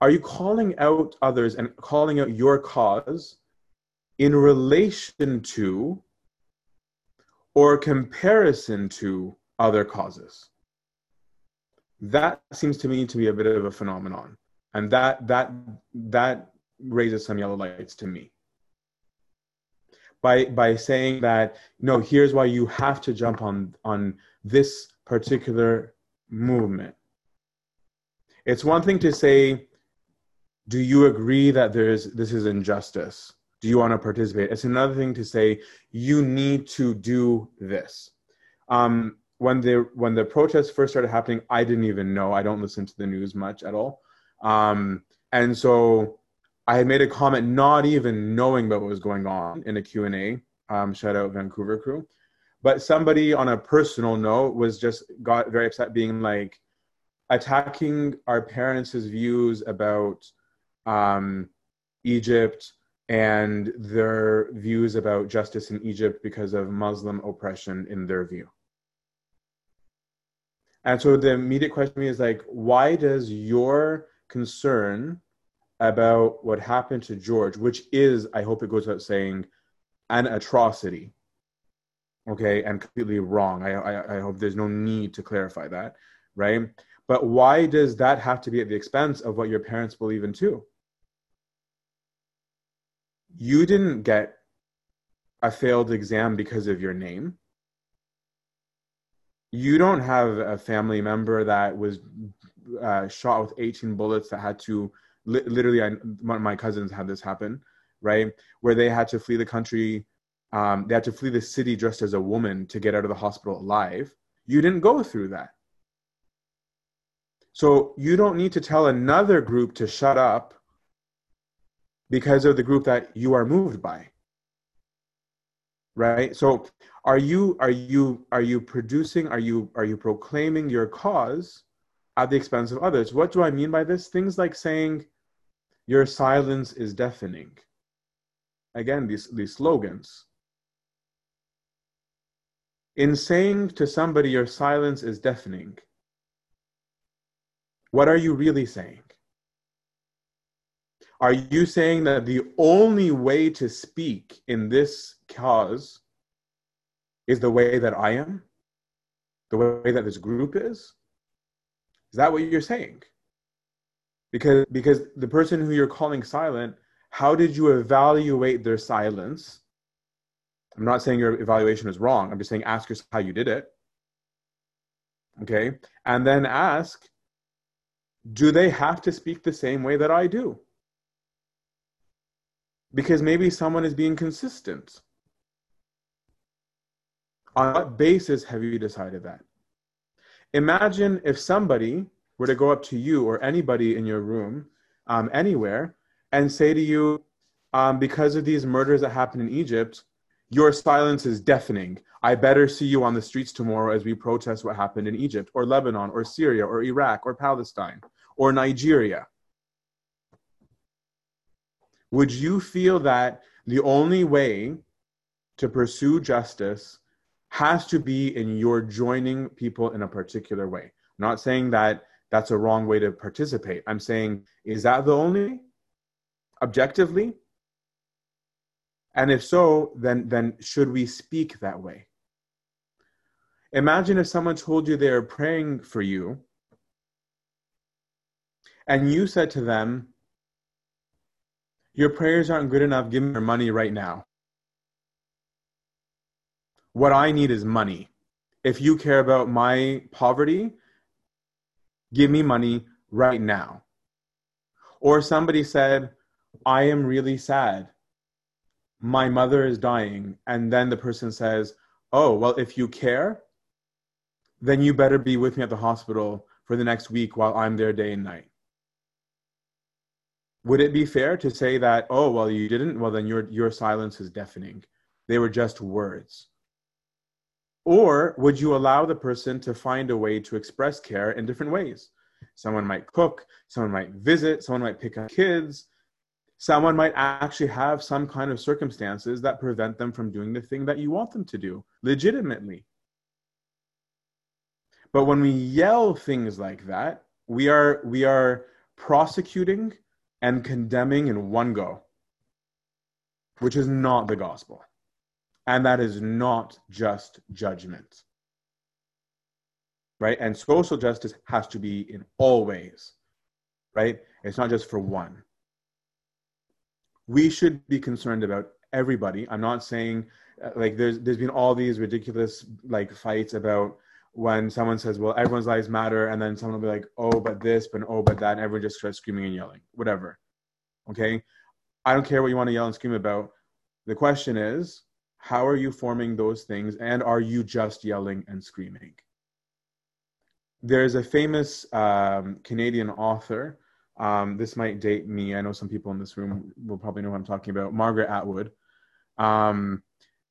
are you calling out others and calling out your cause in relation to or comparison to other causes? That seems to me to be a bit of a phenomenon. And that that that raises some yellow lights to me by by saying that no here's why you have to jump on on this particular movement. It's one thing to say do you agree that there's this is injustice? Do you want to participate? It's another thing to say you need to do this. Um, when the when the protests first started happening i didn't even know. I don't listen to the news much at all. Um, and so I had made a comment not even knowing about what was going on in a Q&A. Um, shout out Vancouver crew. But somebody on a personal note was just got very upset being like attacking our parents' views about um, Egypt and their views about justice in Egypt because of Muslim oppression in their view. And so the immediate question is like, why does your concern about what happened to George, which is, I hope it goes without saying, an atrocity. Okay, and completely wrong. I, I, I hope there's no need to clarify that, right? But why does that have to be at the expense of what your parents believe in too? You didn't get a failed exam because of your name. You don't have a family member that was uh, shot with 18 bullets that had to li- literally, I, of my cousins had this happen, right? Where they had to flee the country, um, they had to flee the city dressed as a woman to get out of the hospital alive. You didn't go through that. So you don't need to tell another group to shut up because of the group that you are moved by. Right? So are you are you are you producing are you are you proclaiming your cause at the expense of others? What do I mean by this? Things like saying your silence is deafening. Again, these, these slogans. In saying to somebody, your silence is deafening, what are you really saying? Are you saying that the only way to speak in this cause is the way that I am? The way that this group is? Is that what you're saying? Because because the person who you're calling silent how did you evaluate their silence? I'm not saying your evaluation is wrong. I'm just saying ask yourself how you did it. Okay? And then ask do they have to speak the same way that i do? Because maybe someone is being consistent. On what basis have you decided that? Imagine if somebody were to go up to you or anybody in your room, um, anywhere, and say to you, um, because of these murders that happened in Egypt, your silence is deafening. I better see you on the streets tomorrow as we protest what happened in Egypt, or Lebanon, or Syria, or Iraq, or Palestine, or Nigeria. Would you feel that the only way to pursue justice has to be in your joining people in a particular way? I'm not saying that that's a wrong way to participate. I'm saying, is that the only objectively? And if so, then then should we speak that way? Imagine if someone told you they are praying for you and you said to them, Your prayers aren't good enough, give me your money right now. What I need is money. If you care about my poverty, Give me money right now. Or somebody said, I am really sad. My mother is dying. And then the person says, Oh, well, if you care, then you better be with me at the hospital for the next week while I'm there day and night. Would it be fair to say that, oh, well, you didn't? Well, then your, your silence is deafening. They were just words. Or would you allow the person to find a way to express care in different ways? Someone might cook, someone might visit, someone might pick up kids, Someone might actually have some kind of circumstances that prevent them from doing the thing that you want them to do legitimately. But when we yell things like that, we are we are prosecuting and condemning in one go, which is not the gospel. And that is not just judgment. Right? And social justice has to be in all ways. Right? It's not just for one. We should be concerned about everybody. I'm not saying uh, like there's there's been all these ridiculous like fights about when someone says, well, everyone's lives matter, and then someone will be like, oh, but this, but oh, but that, and everyone just starts screaming and yelling, whatever. Okay? I don't care what you want to yell and scream about. The question is, how are you forming those things, and are you just yelling and screaming? There's a famous um, Canadian author. Um, this might date me. I know some people in this room will probably know what I'm talking about. Margaret Atwood. Um,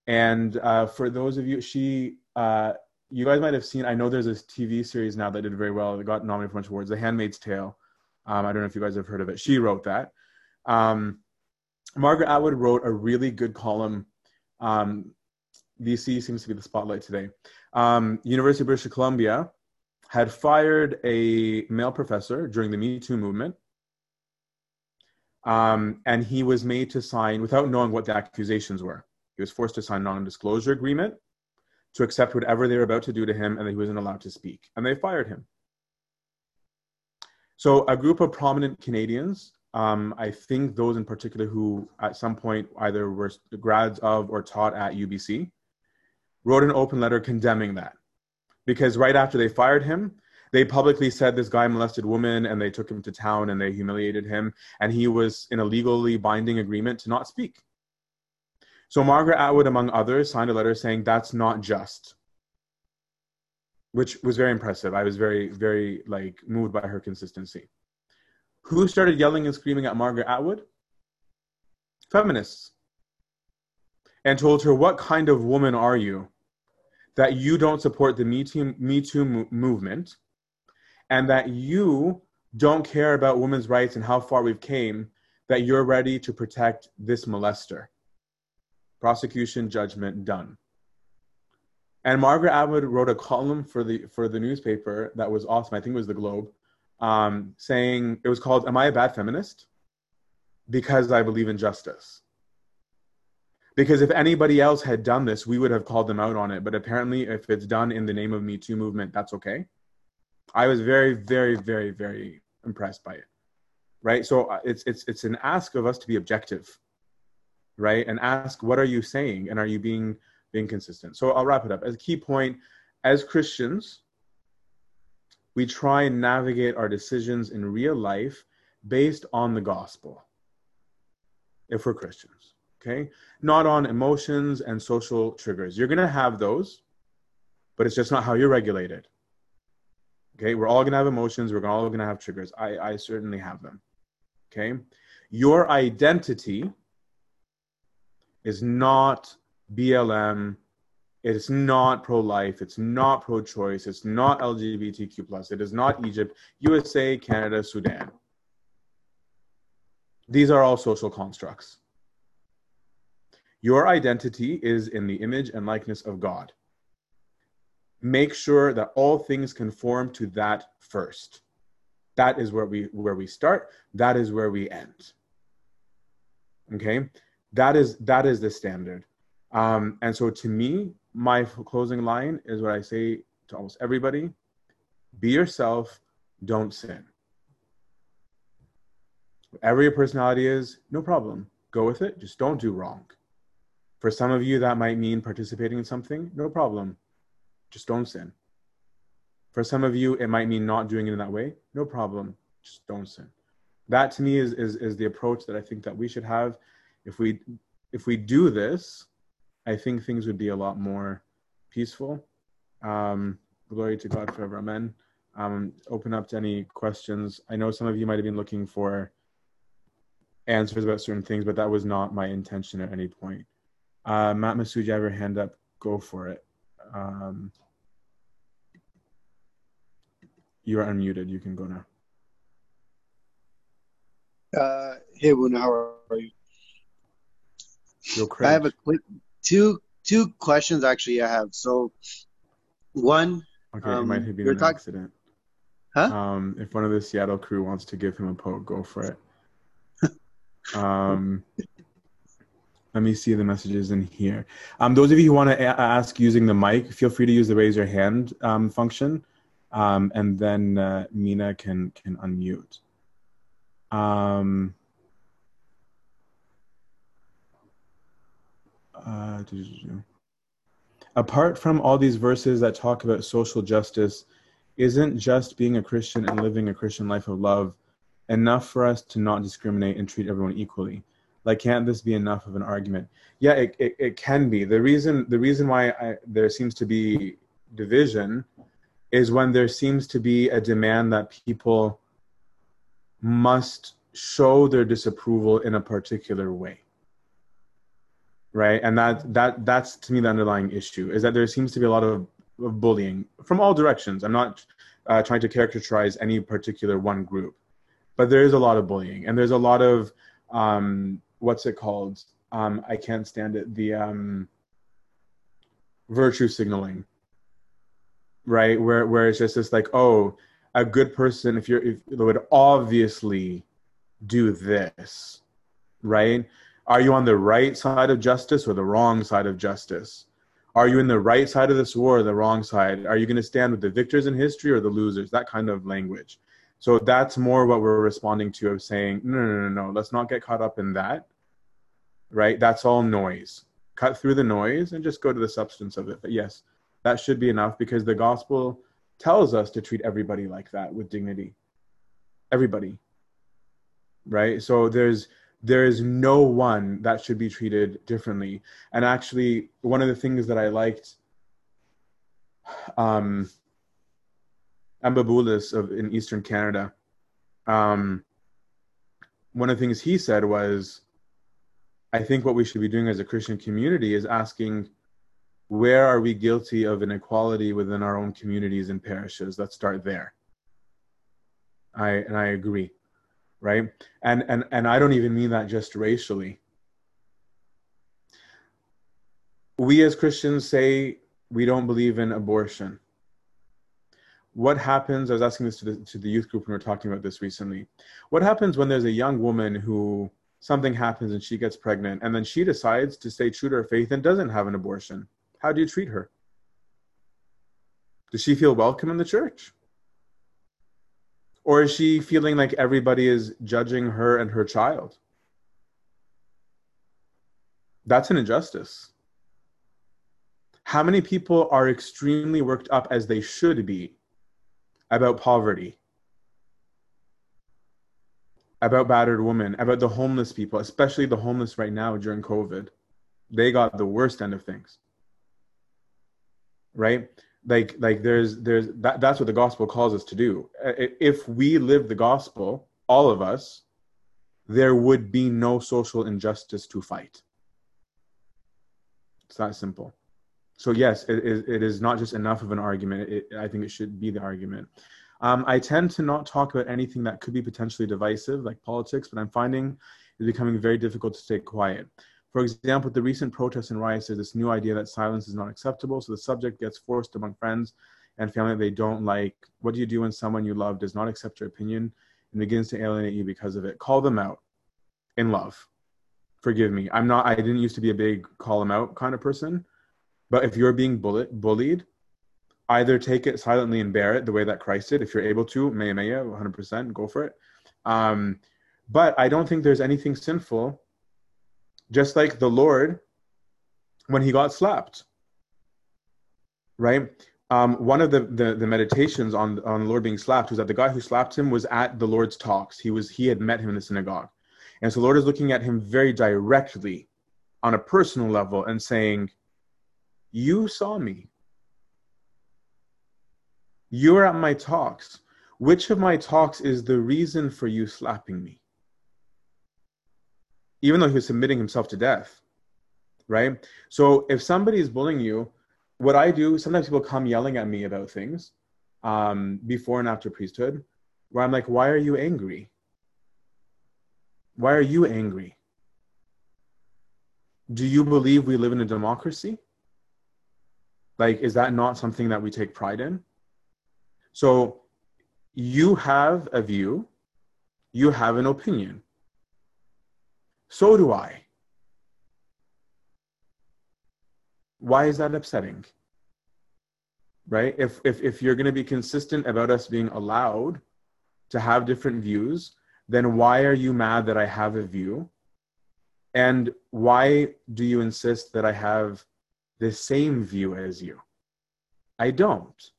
and uh, for those of you, she uh, you guys might have seen. I know there's this TV series now that did very well. It got nominated for a bunch of awards. The Handmaid's Tale. Um, I don't know if you guys have heard of it. She wrote that. Um, Margaret Atwood wrote a really good column. Um, BC seems to be the spotlight today. Um, University of British Columbia had fired a male professor during the Me Too movement. Um, and he was made to sign without knowing what the accusations were. He was forced to sign a non-disclosure agreement to accept whatever they were about to do to him and that he wasn't allowed to speak. And they fired him. So, a group of prominent Canadians, um, I think those in particular who at some point either were grads of or taught at UBC, wrote an open letter condemning that. Because right after they fired him, they publicly said this guy molested women and they took him to town and they humiliated him and he was in a legally binding agreement to not speak so Margaret Atwood, among others, signed a letter saying that's not just, which was very impressive. I was very, very like moved by her consistency. Who started yelling and screaming at Margaret Atwood? Feminists. And told her, What kind of woman are you that you don't support the Me Too, Me Too movement and that you don't care about women's rights and how far we've came, that you're ready to protect this molester? prosecution, judgment, done. And Margaret Atwood wrote a column for the for the newspaper that was awesome. I think it was the Globe, um, saying it was called "Am I a Bad Feminist?" Because I believe in justice. Because if anybody else had done this, we would have called them out on it. But apparently, if it's done in the name of Me Too movement, that's okay. I was very, very, very, very impressed by it. Right. So uh, it's it's it's an ask of us to be objective right? And ask, what are you saying? And are you being being consistent? So I'll wrap it up. As a key point, as Christians, we try and navigate our decisions in real life based on the gospel. If we're Christians, okay? Not on emotions and social triggers. You're to have those, but it's just not how you're regulated. Okay, we're all to have emotions. We're all to have triggers. I, I certainly have them. Okay, your identity is not BLM. It's not pro-life. It's not pro-choice. It's not LGBTQ plus. It is not Egypt, USA, Canada, Sudan. These are all social constructs. Your identity is in the image and likeness of God. Make sure that all things conform to that first. That is where we where we start. That is where we end. Okay that is that is the standard um, and so to me my closing line is what i say to almost everybody. Be yourself. Don't sin. Whatever your personality is no problem. Go with it. Just don't do wrong. For some of you that might mean participating in something no problem. Just don't sin. For some of you it might mean not doing it in that way no problem. Just don't sin. That to me is is, is the approach that i think that we should have. If we if we do this, I think things would be a lot more peaceful. Um, glory to God forever. Amen. Um, open up to any questions. I know some of you might have been looking for answers about certain things, but that was not my intention at any point. Uh, Matt Masood, you have your hand up. Go for it. Um, you are unmuted. You can go now. Uh, Hey, Abuna, how are you? Yo, I have a quick two two questions actually. I have so one. Okay, it might Um, have been an talking, accident. huh? Um, if one of the Seattle crew wants to give him a poke, go for it. (laughs) Um, let me see the messages in here. Um, those of you who want to a- ask using the mic, feel free to use the raise your hand um, function, um, and then uh, Mina can can unmute. Um, uh, apart from all these verses that talk about social justice, isn't just being a Christian and living a Christian life of love enough for us to not discriminate and treat everyone equally? Like, can't this be enough of an argument? Yeah, it, it, it can be. The reason the reason why I, there seems to be division is when there seems to be a demand that people must show their disapproval in a particular way right? And that that that's to me the underlying issue is that there seems to be a lot of, of bullying from all directions. I'm not uh, trying to characterize any particular one group but there is a lot of bullying. And there's a lot of um, what's it called? Um, i can't stand it. The um, virtue signaling right? Where where it's just this like oh a good person if you're if would obviously do this right are you on the right side of justice or the wrong side of justice? Are you in the right side of this war or the wrong side? Are you going to stand with the victors in history or the losers? That kind of language. So that's more what we're responding to of saying no no no no let's not get caught up in that right? That's all noise. Cut through the noise and just go to the substance of it. But yes that should be enough because the gospel tells us to treat everybody like that with dignity. Everybody. Right? So there's there is no one that should be treated differently. And actually one of the things that i liked um of in eastern canada um one of the things he said was i think what we should be doing as a christian community is asking where are we guilty of inequality within our own communities and parishes? Let's start there. I and i agree right? And and and i don't even mean that just racially. We as christians say we don't believe in abortion. What happens i was asking this to the, to the youth group when we were talking about this recently. What happens when there's a young woman who something happens and she gets pregnant and then she decides to stay true to her faith and doesn't have an abortion? How do you treat her? Does she feel welcome in the church or is she feeling like everybody is judging her and her child? That's an injustice. How many people are extremely worked up as they should be about poverty about battered women about the homeless people especially the homeless right now during covid? They got the worst end of things right like like there's there's that, that's what the gospel calls us to do. If we live the gospel all of us there would be no social injustice to fight. It's that simple. So yes it, it, is not just enough of an argument. It, i think it should be the argument. Um, i tend to not talk about anything that could be potentially divisive like politics but i'm finding it's becoming very difficult to stay quiet for example, the recent protests and riots, there's this new idea that silence is not acceptable. So the subject gets forced among friends and family that they don't like. What do you do when someone you love does not accept your opinion and begins to alienate you because of it? Call them out in love. Forgive me. I'm not, I didn't used to be a big call them out kind of person. But if you're being bullet, bullied, either take it silently and bear it the way that Christ did. If you're able to, may, may, 100%, go for it. Um, but I don't think there's anything sinful just like the Lord when he got slapped. Right? Um, one of the, the, the meditations on on the Lord being slapped was that the guy who slapped him was at the Lord's talks. He was he had met him in the synagogue, and so Lord is looking at him very directly, on a personal level, and saying, "You saw me. You were at my talks. Which of my talks is the reason for you slapping me?" Even though he was submitting himself to death right so if somebody is bullying you what i do sometimes people come yelling at me about things um, before and after priesthood where i'm like why are you angry Why are you angry? Do you believe we live in a democracy? Like, is that not something that we take pride in? So, you have a view, you have an opinion. So do I. Why is that upsetting? Right? If, if, if you're going to be consistent about us being allowed to have different views, then why are you mad that I have a view? And why do you insist that I have the same view as you? I don't.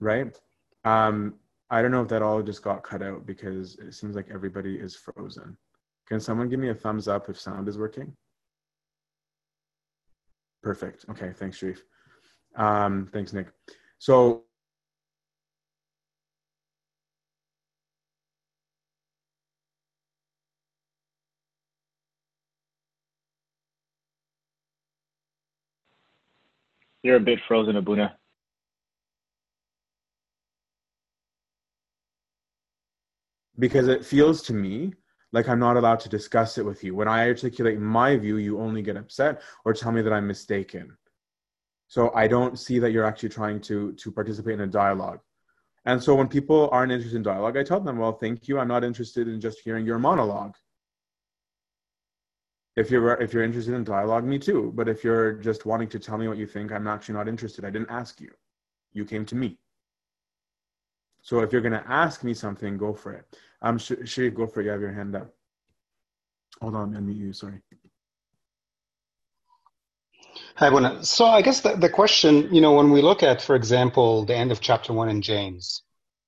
Right? Um, I don't know if that all just got cut out because it seems like everybody is frozen. Can someone give me a thumbs up if sound is working? Perfect. Okay, thanks, Sharif. Um, thanks, Nick. So You're a bit frozen, Abuna. Because it feels to me like I'm not allowed to discuss it with you. When I articulate my view, you only get upset or tell me that I'm mistaken. So I don't see that you're actually trying to to participate in a dialogue. And so when people aren't interested in dialogue, I tell them, well, thank you. I'm not interested in just hearing your monologue. If you're if you're interested in dialogue, me too. But if you're just wanting to tell me what you think, I'm actually not interested. I didn't ask you. You came to me. So if you're going to ask me something, go for it. Um, Sh- Sharif, go for it. You have your hand up. Hold on, let me unmute you. Sorry. Hi, Abuna. So I guess the, the question, you know, when we look at, for example, the end of chapter one in James,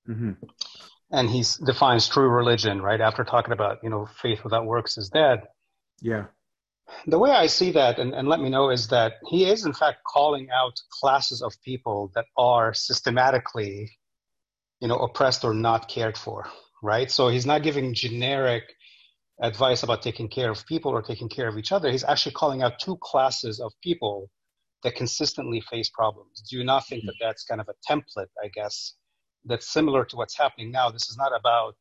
Mm-hmm. and he defines true religion, right? After talking about, you know, faith without works is dead. Yeah. The way I see that, and, and let me know, is that he is in fact calling out classes of people that are systematically, you know, oppressed or not cared for, right? So he's not giving generic advice about taking care of people or taking care of each other. He's actually calling out two classes of people that consistently face problems. Do you not think that that's kind of a template, I guess, that's similar to what's happening now? This is not about,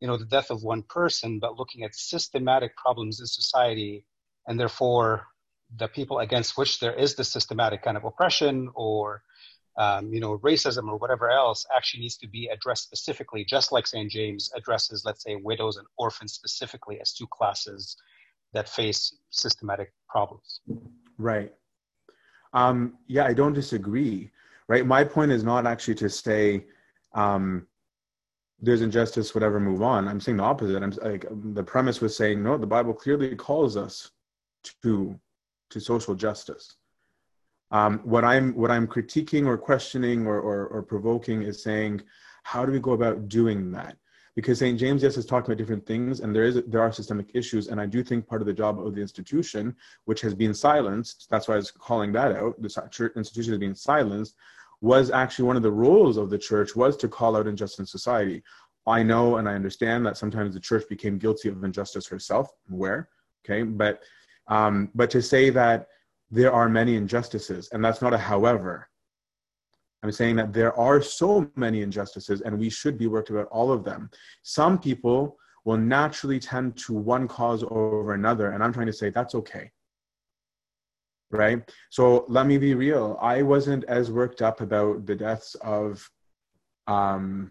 you know, the death of one person, but looking at systematic problems in society, and therefore the people against which there is the systematic kind of oppression or um, you know, racism or whatever else actually needs to be addressed specifically, just like St. James addresses, let's say, widows and orphans specifically as two classes that face systematic problems. Right. Um, yeah, I don't disagree. Right. My point is not actually to say um, there's injustice, whatever, move on. I'm saying the opposite. I'm like the premise was saying no. The Bible clearly calls us to to social justice. Um, what I'm what I'm critiquing or questioning or, or, or provoking is saying, how do we go about doing that? Because St. James, yes, is talking about different things, and there is there are systemic issues, and I do think part of the job of the institution, which has been silenced, that's why I was calling that out. The church institution has been silenced, was actually one of the roles of the church was to call out injustice in society. I know and I understand that sometimes the church became guilty of injustice herself. Where, okay, but um, but to say that there are many injustices, and that's not a however. I'm saying that there are so many injustices, and we should be worked about all of them. Some people will naturally tend to one cause over another, and I'm trying to say that's okay. Right? So let me be real. I wasn't as worked up about the deaths of um,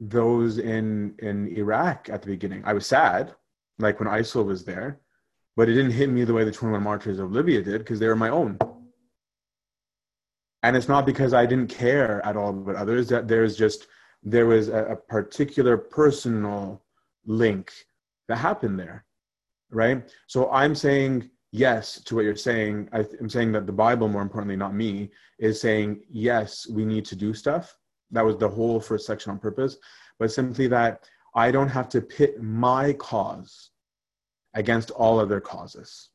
those in in Iraq at the beginning. I was sad, like when ISIL was there, but it didn't hit me the way the 21 martyrs of Libya did because they were my own. And it's not because I didn't care at all about others that there's just there was a, a particular personal link that happened there, right? So I'm saying yes to what you're saying. I, I'm saying that the Bible, more importantly, not me, is saying yes, we need to do stuff. That was the whole first section on purpose, but simply that I don't have to pit my cause against all other causes.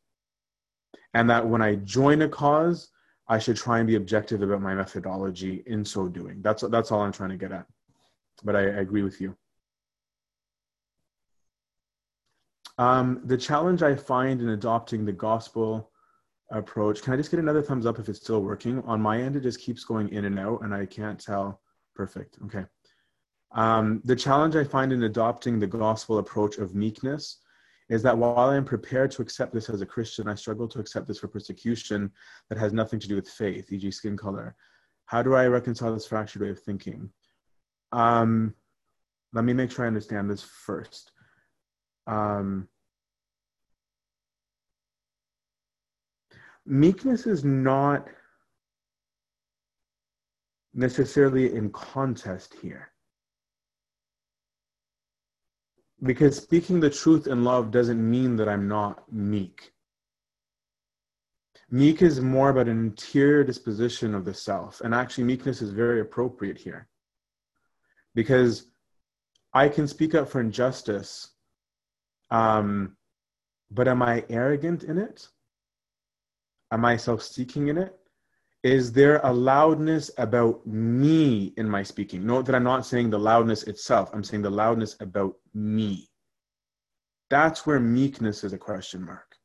And that when I join a cause, I should try and be objective about my methodology in so doing. That's, that's all I'm trying to get at. But I, I agree with you. Um, the challenge I find in adopting the gospel approach, can I just get another thumbs up if it's still working? On my end, it just keeps going in and out, and I can't tell. Perfect. Okay. Um, the challenge I find in adopting the gospel approach of meekness is that while I'm prepared to accept this as a Christian, I struggle to accept this for persecution that has nothing to do with faith, e.g., skin color. How do I reconcile this fractured way of thinking? Um, let me make sure I understand this first. Um, meekness is not necessarily in contest here. Because speaking the truth in love doesn't mean that I'm not meek. Meek is more about an interior disposition of the self. And actually, meekness is very appropriate here. Because I can speak up for injustice, um, but am I arrogant in it? Am I self seeking in it? Is there a loudness about me in my speaking? Note that I'm not saying the loudness itself, I'm saying the loudness about me. That's where meekness is a question mark.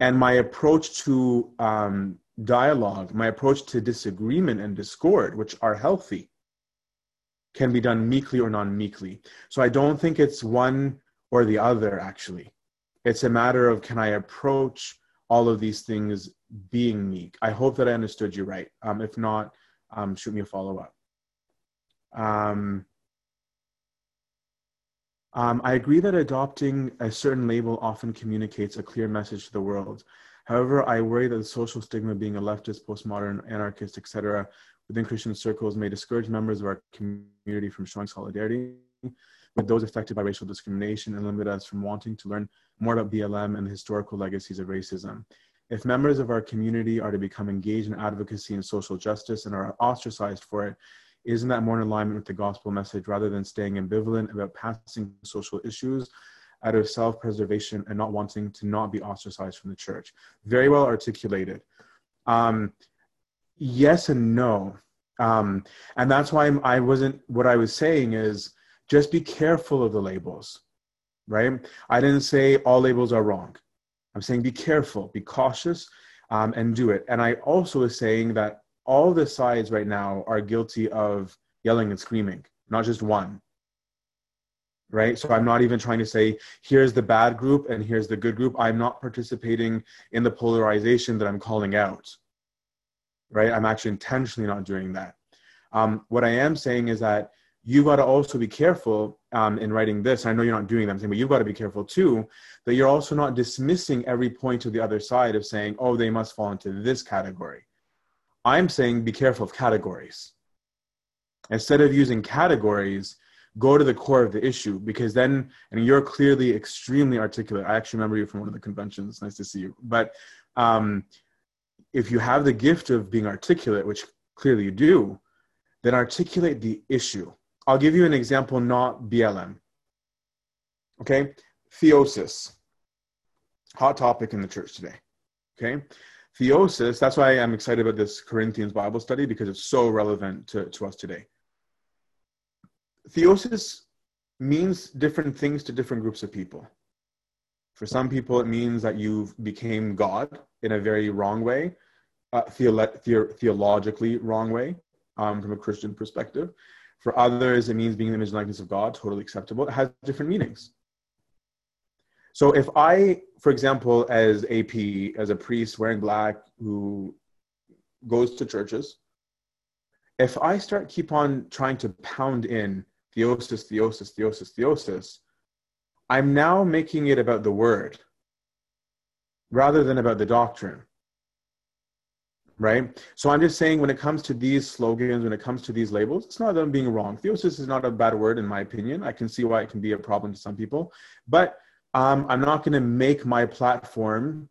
And my approach to um, dialogue, my approach to disagreement and discord, which are healthy, can be done meekly or non meekly. So I don't think it's one or the other, actually. It's a matter of can I approach all of these things being meek. I hope that I understood you right. Um, if not, um, shoot me a follow up. Um, um, I agree that adopting a certain label often communicates a clear message to the world. However, I worry that the social stigma being a leftist, postmodern, anarchist, etc., within Christian circles may discourage members of our community from showing solidarity with those affected by racial discrimination and limit us from wanting to learn more about BLM and the historical legacies of racism. If members of our community are to become engaged in advocacy and social justice and are ostracized for it, isn't that more in alignment with the gospel message rather than staying ambivalent about passing social issues out of self preservation and not wanting to not be ostracized from the church? Very well articulated. Um, yes and no. Um, and that's why I'm, I wasn't, what I was saying is just be careful of the labels, right? I didn't say all labels are wrong. I'm saying be careful, be cautious, um, and do it. And I also was saying that all the sides right now are guilty of yelling and screaming, not just one. Right? So I'm not even trying to say, here's the bad group and here's the good group. I'm not participating in the polarization that I'm calling out. Right? I'm actually intentionally not doing that. Um, what I am saying is that you've got to also be careful um, in writing this. I know you're not doing that, but you've got to be careful too that you're also not dismissing every point of the other side of saying, oh, they must fall into this category. I'm saying be careful of categories. Instead of using categories, go to the core of the issue because then, and you're clearly extremely articulate. I actually remember you from one of the conventions. Nice to see you. But um, if you have the gift of being articulate, which clearly you do, then articulate the issue I'll give you an example, not BLM. Okay, theosis, hot topic in the church today. Okay, theosis, that's why I'm excited about this Corinthians Bible study because it's so relevant to, to us today. Theosis means different things to different groups of people. For some people, it means that you became God in a very wrong way, uh, theolo- the- theologically wrong way um, from a Christian perspective. For others, it means being the image and likeness of God, totally acceptable. It has different meanings. So if I, for example, as AP, as a priest wearing black who goes to churches, if I start keep on trying to pound in theosis, theosis, theosis, theosis, I'm now making it about the word rather than about the doctrine right? So I'm just saying when it comes to these slogans, when it comes to these labels, it's not them being wrong. Theosis is not a bad word in my opinion. I can see why it can be a problem to some people, but um, I'm not going to make my platform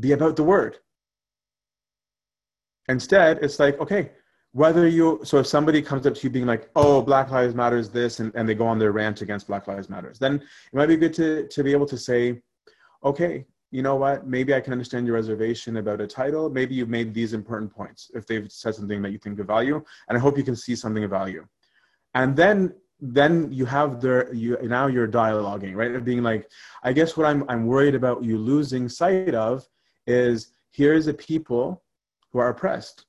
be about the word. Instead, it's like, okay, whether you, so if somebody comes up to you being like, oh, Black Lives Matters this, and, and they go on their rant against Black Lives Matters, then it might be good to, to be able to say, okay, you know what, maybe I can understand your reservation about a title. Maybe you've made these important points if they've said something that you think of value. And I hope you can see something of value. And then then you have the you now you're dialoguing, right? Of being like, I guess what I'm I'm worried about you losing sight of is here's a people who are oppressed.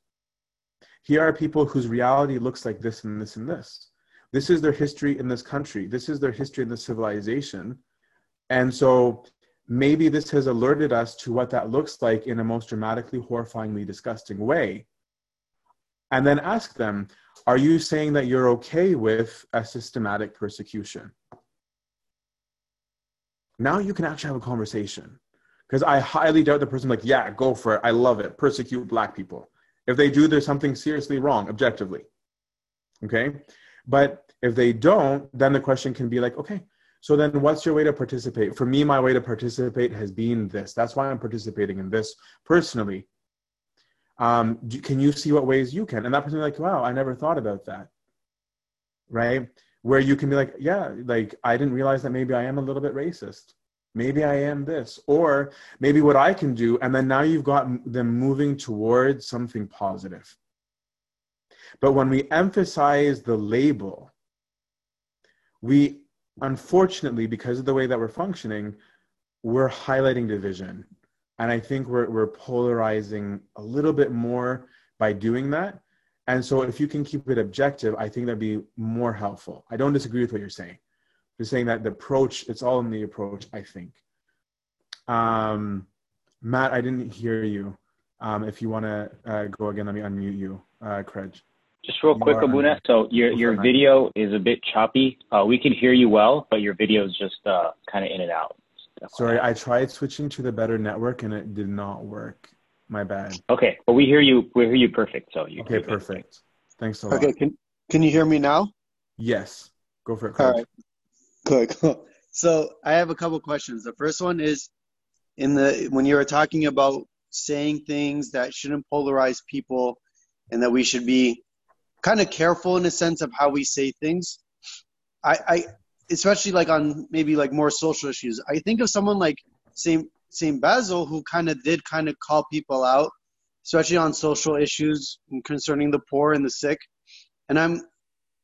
Here are people whose reality looks like this and this and this. This is their history in this country. This is their history in the civilization. And so maybe this has alerted us to what that looks like in a most dramatically, horrifyingly disgusting way. And then ask them, are you saying that you're okay with a systematic persecution? Now you can actually have a conversation. Because I highly doubt the person like, yeah, go for it. I love it. Persecute black people. If they do, there's something seriously wrong, objectively. Okay? But if they don't, then the question can be like, okay, so then what's your way to participate? For me, my way to participate has been this. That's why I'm participating in this personally. Um, do, can you see what ways you can? And that person like, wow, I never thought about that. Right? Where you can be like, yeah, like I didn't realize that maybe I am a little bit racist maybe i am this or maybe what i can do and then now you've got them moving towards something positive but when we emphasize the label we unfortunately because of the way that we're functioning we're highlighting division and i think we're, we're polarizing a little bit more by doing that and so if you can keep it objective i think that'd be more helpful i don't disagree with what you're saying just saying that the approach, it's all in the approach, I think. Um, Matt, I didn't hear you. Um, if you want to uh, go again, let me unmute you, uh, Craig. Just real quick, Abuna. So your your video is a bit choppy. Uh, we can hear you well, but your video is just uh, kind of in and out. Sorry, I tried switching to the better network and it did not work. My bad. Okay, but we hear you. We hear you perfect. So you. Okay, perfect. Thanks a lot. Okay, can can you hear me now? Yes, go for it. Craig. All right. (laughs) Cool, cool. So I have a couple questions. The first one is in the when you were talking about saying things that shouldn't polarize people and that we should be kind of careful in a sense of how we say things. I, I especially like on maybe like more social issues. I think of someone like Saint Saint Basil who kind of did kind of call people out, especially on social issues concerning the poor and the sick. And I'm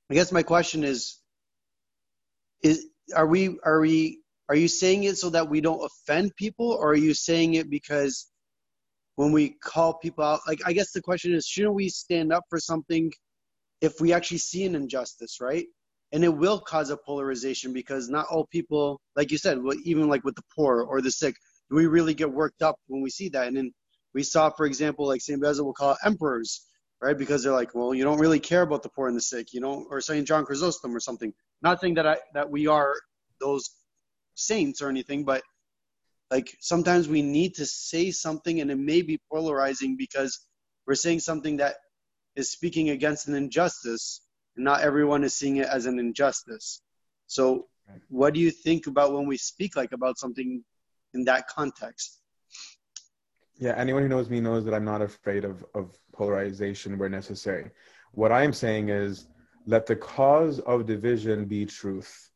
I guess my question is is are we are we are you saying it so that we don't offend people or are you saying it because when we call people out like i guess the question is shouldn't we stand up for something if we actually see an injustice right? And it will cause a polarization because not all people like you said even like with the poor or the sick we really get worked up when we see that. And then we saw for example like st basil will call emperors right? Because they're like well you don't really care about the poor and the sick you know or st john chrysostom or something. Not saying that I that we are those saints or anything, but like sometimes we need to say something and it may be polarizing because we're saying something that is speaking against an injustice and not everyone is seeing it as an injustice. So what do you think about when we speak like about something in that context? Yeah, anyone who knows me knows that I'm not afraid of, of polarization where necessary. What I'm saying is let the cause of division be truth,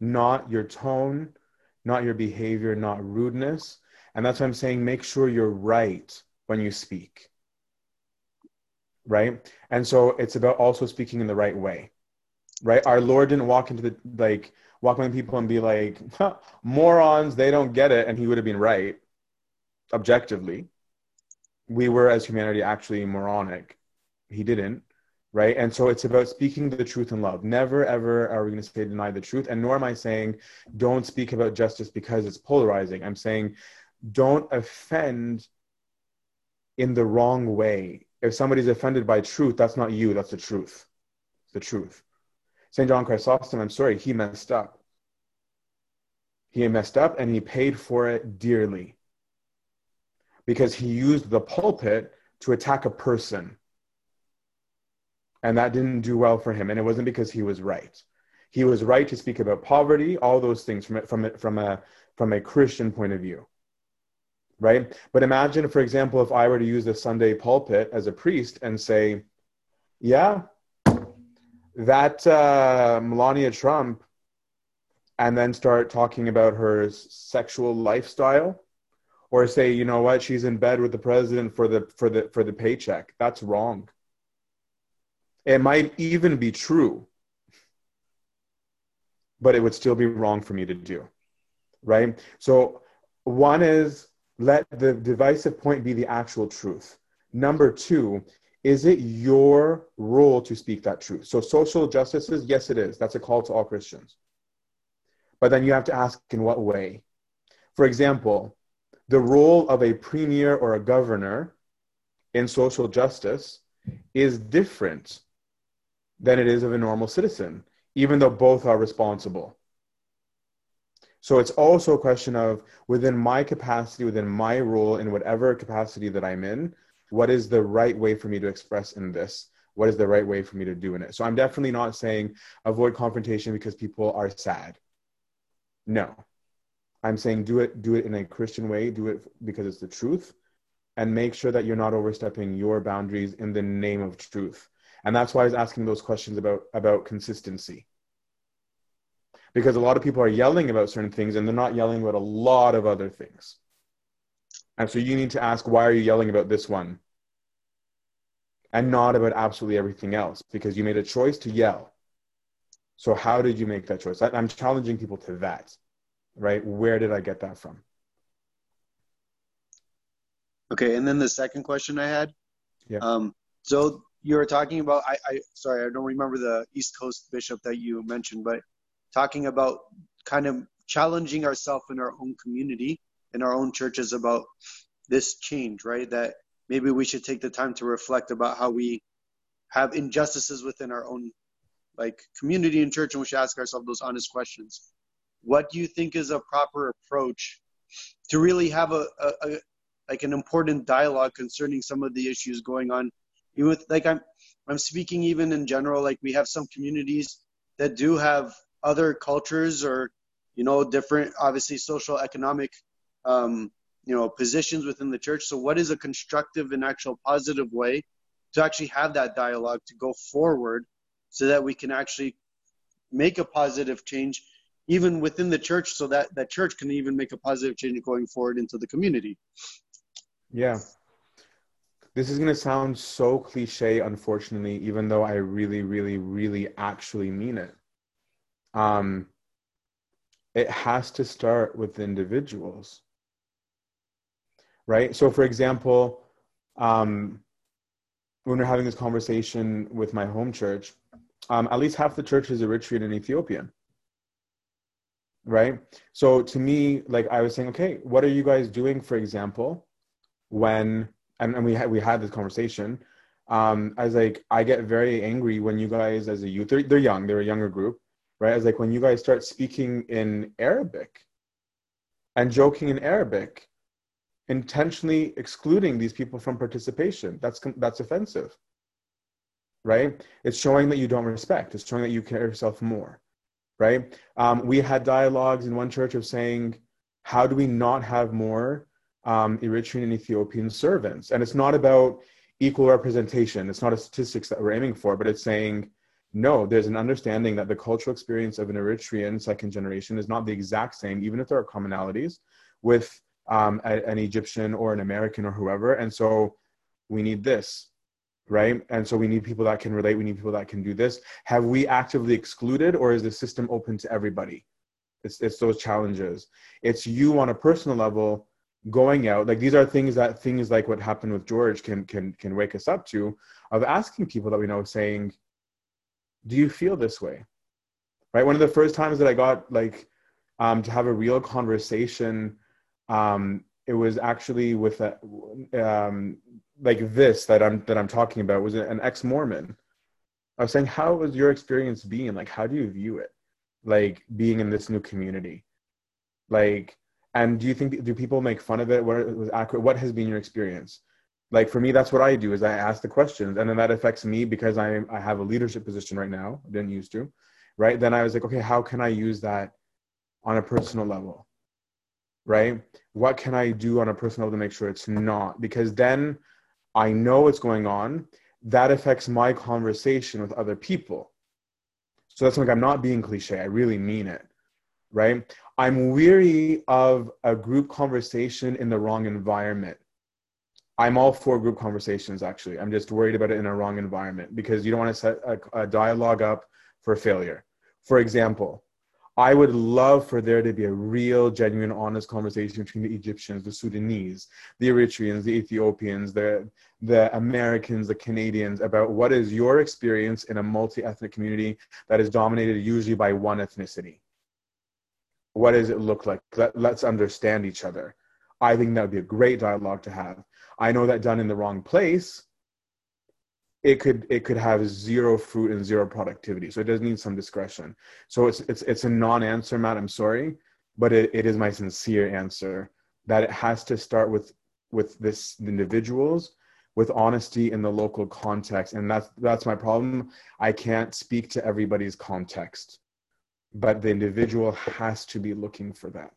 not your tone, not your behavior, not rudeness. And that's why I'm saying make sure you're right when you speak. Right? And so it's about also speaking in the right way. Right? Our Lord didn't walk into the like walk by people and be like, morons, they don't get it. And he would have been right objectively. We were as humanity actually moronic he didn't right and so it's about speaking the truth in love never ever are we going to say deny the truth and nor am i saying don't speak about justice because it's polarizing i'm saying don't offend in the wrong way if somebody's offended by truth that's not you that's the truth. It's the truth. St john chrysostom i'm sorry he messed up. He messed up and he paid for it dearly. Because he used the pulpit to attack a person. And that didn't do well for him. And it wasn't because he was right. He was right to speak about poverty all those things from from from a from a christian point of view right but imagine for example if i were to use the sunday pulpit as a priest and say yeah that uh, melania trump and then start talking about her sexual lifestyle or say you know what she's in bed with the president for the for the for the paycheck that's wrong it might even be true, but it would still be wrong for me to do. Right? So, one is let the divisive point be the actual truth. Number two, is it your role to speak that truth? So social justices, yes, it is. That's a call to all Christians. But then you have to ask in what way? For example, the role of a premier or a governor in social justice is different than it is of a normal citizen, even though both are responsible. So it's also a question of within my capacity, within my role, in whatever capacity that I'm in, what is the right way for me to express in this? What is the right way for me to do in it? So I'm definitely not saying avoid confrontation because people are sad. No. I'm saying do it do it in a Christian way, do it because it's the truth and make sure that you're not overstepping your boundaries in the name of truth. And that's why I was asking those questions about about consistency. Because a lot of people are yelling about certain things and they're not yelling about a lot of other things. And so you need to ask why are you yelling about this one? And not about absolutely everything else because you made a choice to yell. So how did you make that choice? I'm challenging people to that. Right? Where did I get that from? Okay, and then the second question I had. Yeah. Um, so you were talking about I, I sorry I don't remember the East Coast bishop that you mentioned, but talking about kind of challenging ourselves in our own community in our own churches about this change, right? That maybe we should take the time to reflect about how we have injustices within our own like community and church, and we should ask ourselves those honest questions. What do you think is a proper approach to really have a, a, a like an important dialogue concerning some of the issues going on with like i'm i'm speaking even in general like we have some communities that do have other cultures or you know different obviously social economic um, you know positions within the church so what is a constructive and actual positive way to actually have that dialogue to go forward so that we can actually make a positive change even within the church so that that church can even make a positive change going forward into the community yeah. This is going to sound so cliche, unfortunately, even though I really, really, really actually mean it. Um, it has to start with individuals, right? So, for example, um, when we're having this conversation with my home church, um, at least half the church is Eritrean and Ethiopian right so to me like i was saying okay what are you guys doing for example when and, and we had we had this conversation um i was like i get very angry when you guys as a youth they're, they're young they're a younger group right as like when you guys start speaking in arabic and joking in arabic intentionally excluding these people from participation that's that's offensive right it's showing that you don't respect it's showing that you care yourself more right um, we had dialogues in one church of saying how do we not have more um, Eritrean and Ethiopian servants. And it's not about equal representation. It's not a statistics that we're aiming for, but it's saying, no, there's an understanding that the cultural experience of an Eritrean second generation is not the exact same, even if there are commonalities with um, a, an Egyptian or an American or whoever. And so we need this, right? And so we need people that can relate. We need people that can do this. Have we actively excluded, or is the system open to everybody? It's, it's those challenges. It's you on a personal level going out like these are things that things like what happened with george can can can wake us up to of asking people that we know saying do you feel this way? Right? One of the first times that i got like um, to have a real conversation um, it was actually with a, um, like this that i'm that i'm talking about. Was an ex-mormon. I was saying how was your experience being? Like how do you view it? Like being in this new community? Like and do you think do people make fun of it? What was accurate what has been your experience like for me that's what i do is i ask the questions and then that affects me because i i have a leadership position right now i didn't used to right? Then i was like okay how can i use that on a personal level right? What can i do on a personal level to make sure it's not? Because then i know what's going on. That affects my conversation with other people. So that's like i'm not being cliche i really mean it right? I'm weary of a group conversation in the wrong environment. I'm all for group conversations, actually. I'm just worried about it in a wrong environment because you don't want to set a, a dialogue up for failure. For example, I would love for there to be a real, genuine, honest conversation between the Egyptians, the Sudanese, the Eritreans, the Ethiopians, the the Americans, the Canadians about what is your experience in a multi-ethnic community that is dominated usually by one ethnicity. What does it look like? Let, let's understand each other. I think that would be a great dialogue to have. I know that done in the wrong place, it could it could have zero fruit and zero productivity. So it does need some discretion. So it's it's it's a non-answer, Matt. I'm sorry, but it, it is my sincere answer that it has to start with with this individuals with honesty in the local context and that's that's my problem i can't speak to everybody's context but the individual has to be looking for that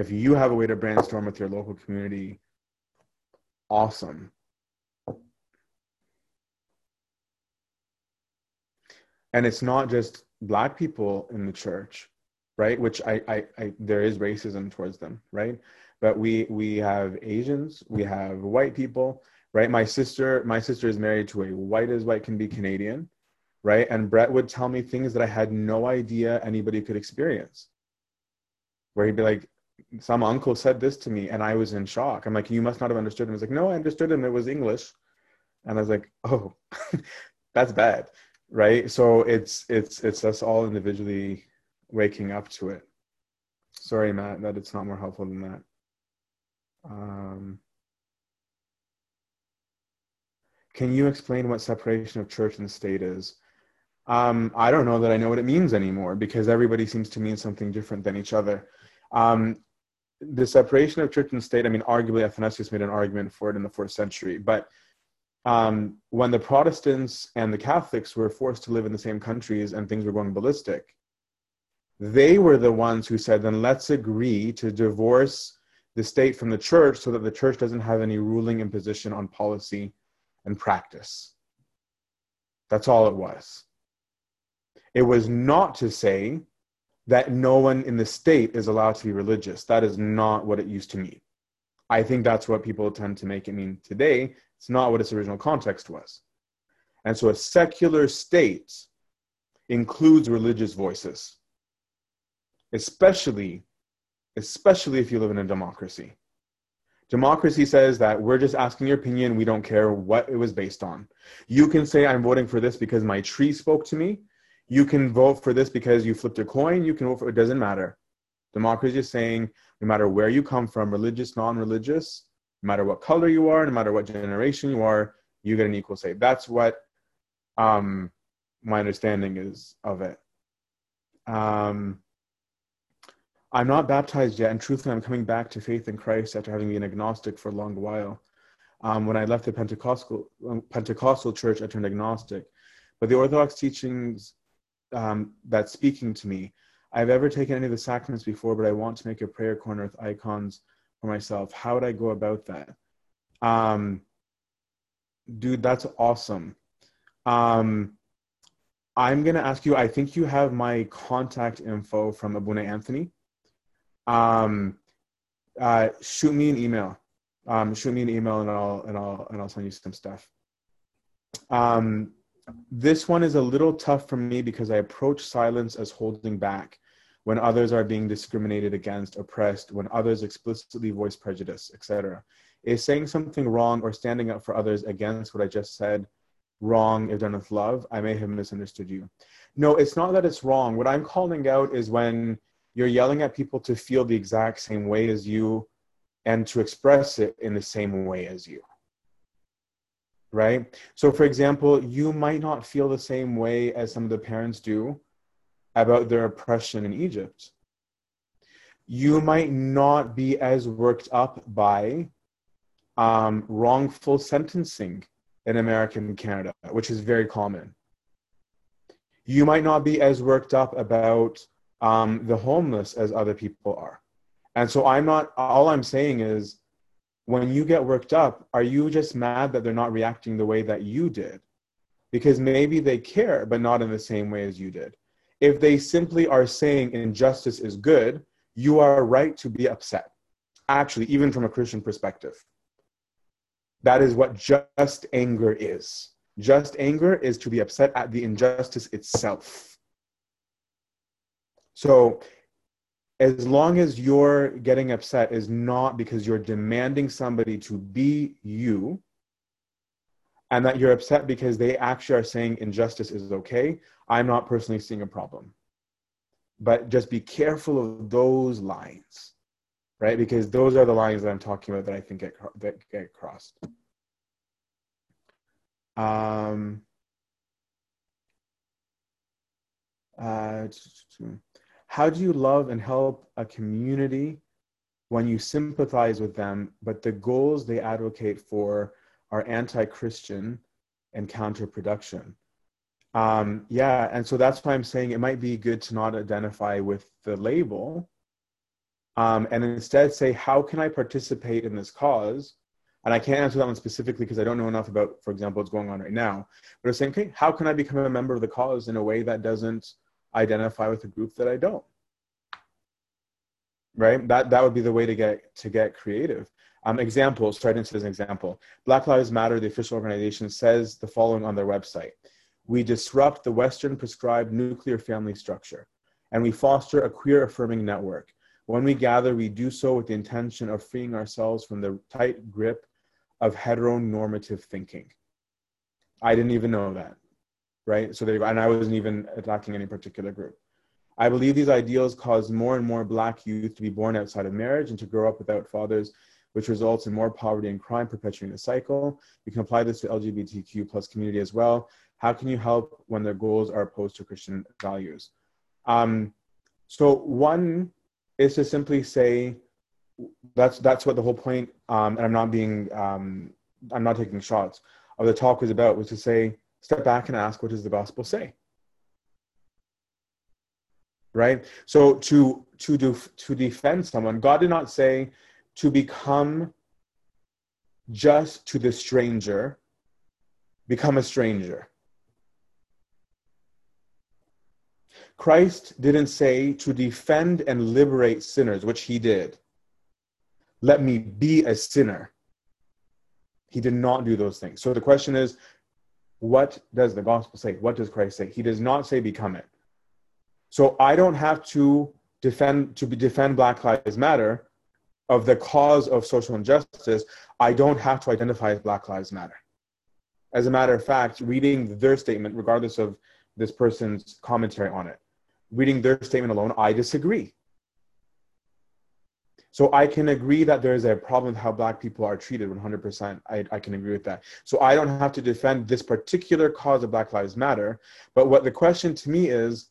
if you have a way to brainstorm with your local community awesome. And it's not just black people in the church right? Which I, I, I there is racism towards them right? But we we have asians we have white people right? My sister my sister is married to a white as white can be canadian right? And brett would tell me things that i had no idea anybody could experience where he'd be like some uncle said this to me and i was in shock. I'm like you must not have understood him. He's like no i understood him. It was english. And i was like oh (laughs) that's bad. Right? So it's it's it's us all individually waking up to it. Sorry matt that it's not more helpful than that. Um, can you explain what separation of church and state is? Um, i don't know that i know what it means anymore because everybody seems to mean something different than each other um, the separation of church and state i mean arguably athanasius made an argument for it in the fourth century but um, when the Protestants and the Catholics were forced to live in the same countries and things were going ballistic, they were the ones who said, then let's agree to divorce the state from the church so that the church doesn't have any ruling imposition on policy and practice. That's all it was. It was not to say that no one in the state is allowed to be religious. That is not what it used to mean. I think that's what people tend to make it mean today it's not what its original context was. And so a secular state includes religious voices, especially, especially if you live in a democracy. Democracy says that we're just asking your opinion. We don't care what it was based on. You can say, I'm voting for this because my tree spoke to me. You can vote for this because you flipped a coin. You can vote for it, doesn't matter. Democracy is saying, no matter where you come from, religious, non religious, no matter what color you are, no matter what generation you are, you get an equal say. That's what um, my understanding is of it. Um, I'm not baptized yet, and truthfully, I'm coming back to faith in Christ after having been agnostic for a long while. Um, when I left the Pentecostal um, Pentecostal church, I turned agnostic. But the Orthodox teachings um, that's speaking to me, I've ever taken any of the sacraments before, but I want to make a prayer corner with icons for myself. How would i go about that? Um dude that's awesome. Um i'm going to ask you i think you have my contact info from abuna anthony. Um uh shoot me an email. Um shoot me an email and i'll and i'll and i'll send you some stuff. Um this one is a little tough for me because i approach silence as holding back when others are being discriminated against, oppressed, when others explicitly voice prejudice, etc. Is saying something wrong or standing up for others against what I just said wrong if done with love? I may have misunderstood you. No, it's not that it's wrong. What I'm calling out is when you're yelling at people to feel the exact same way as you and to express it in the same way as you. Right? So, for example, you might not feel the same way as some of the parents do about their oppression in Egypt. You might not be as worked up by um, wrongful sentencing in America and Canada, which is very common. You might not be as worked up about um, the homeless as other people are. And so I'm not, all I'm saying is when you get worked up, are you just mad that they're not reacting the way that you did? Because maybe they care, but not in the same way as you did. If they simply are saying injustice is good, you are right to be upset. Actually, even from a Christian perspective. That is what just anger is. Just anger is to be upset at the injustice itself. So as long as you're getting upset is not because you're demanding somebody to be you and that you're upset because they actually are saying injustice is okay, I'm not personally seeing a problem. But just be careful of those lines, right? Because those are the lines that I'm talking about that I think get, that get crossed. Um, uh, how do you love and help a community when you sympathize with them, but the goals they advocate for are anti-Christian and counterproduction. Um, yeah, and so that's why I'm saying it might be good to not identify with the label, um, and instead say, how can I participate in this cause? And I can't answer that one specifically because I don't know enough about, for example, what's going on right now. But I'm saying, okay, how can I become a member of the cause in a way that doesn't identify with a group that I don't? Right? That that would be the way to get to get creative. Um, example, starting as an example, Black Lives Matter, the official organization, says the following on their website. We disrupt the Western prescribed nuclear family structure, and we foster a queer affirming network. When we gather, we do so with the intention of freeing ourselves from the tight grip of heteronormative thinking. I didn't even know that, right? So there. And I wasn't even attacking any particular group. I believe these ideals cause more and more Black youth to be born outside of marriage and to grow up without fathers which results in more poverty and crime, perpetuating the cycle. You can apply this to LGBTQ plus community as well. How can you help when their goals are opposed to Christian values? Um, so one is to simply say that's that's what the whole point. Um, and I'm not being um, I'm not taking shots of the talk was about was to say step back and ask what does the gospel say right so to to do to defend someone god did not say to become just to the stranger, become a stranger. Christ didn't say to defend and liberate sinners, which he did. Let me be a sinner. He did not do those things. So the question is, what does the gospel say? What does Christ say? He does not say become it. So I don't have to defend to defend Black Lives Matter of the cause of social injustice, I don't have to identify as Black Lives Matter. As a matter of fact, reading their statement, regardless of this person's commentary on it, reading their statement alone, I disagree. So I can agree that there is a problem with how Black people are treated 100%. I, I can agree with that. So I don't have to defend this particular cause of Black Lives Matter. But what the question to me is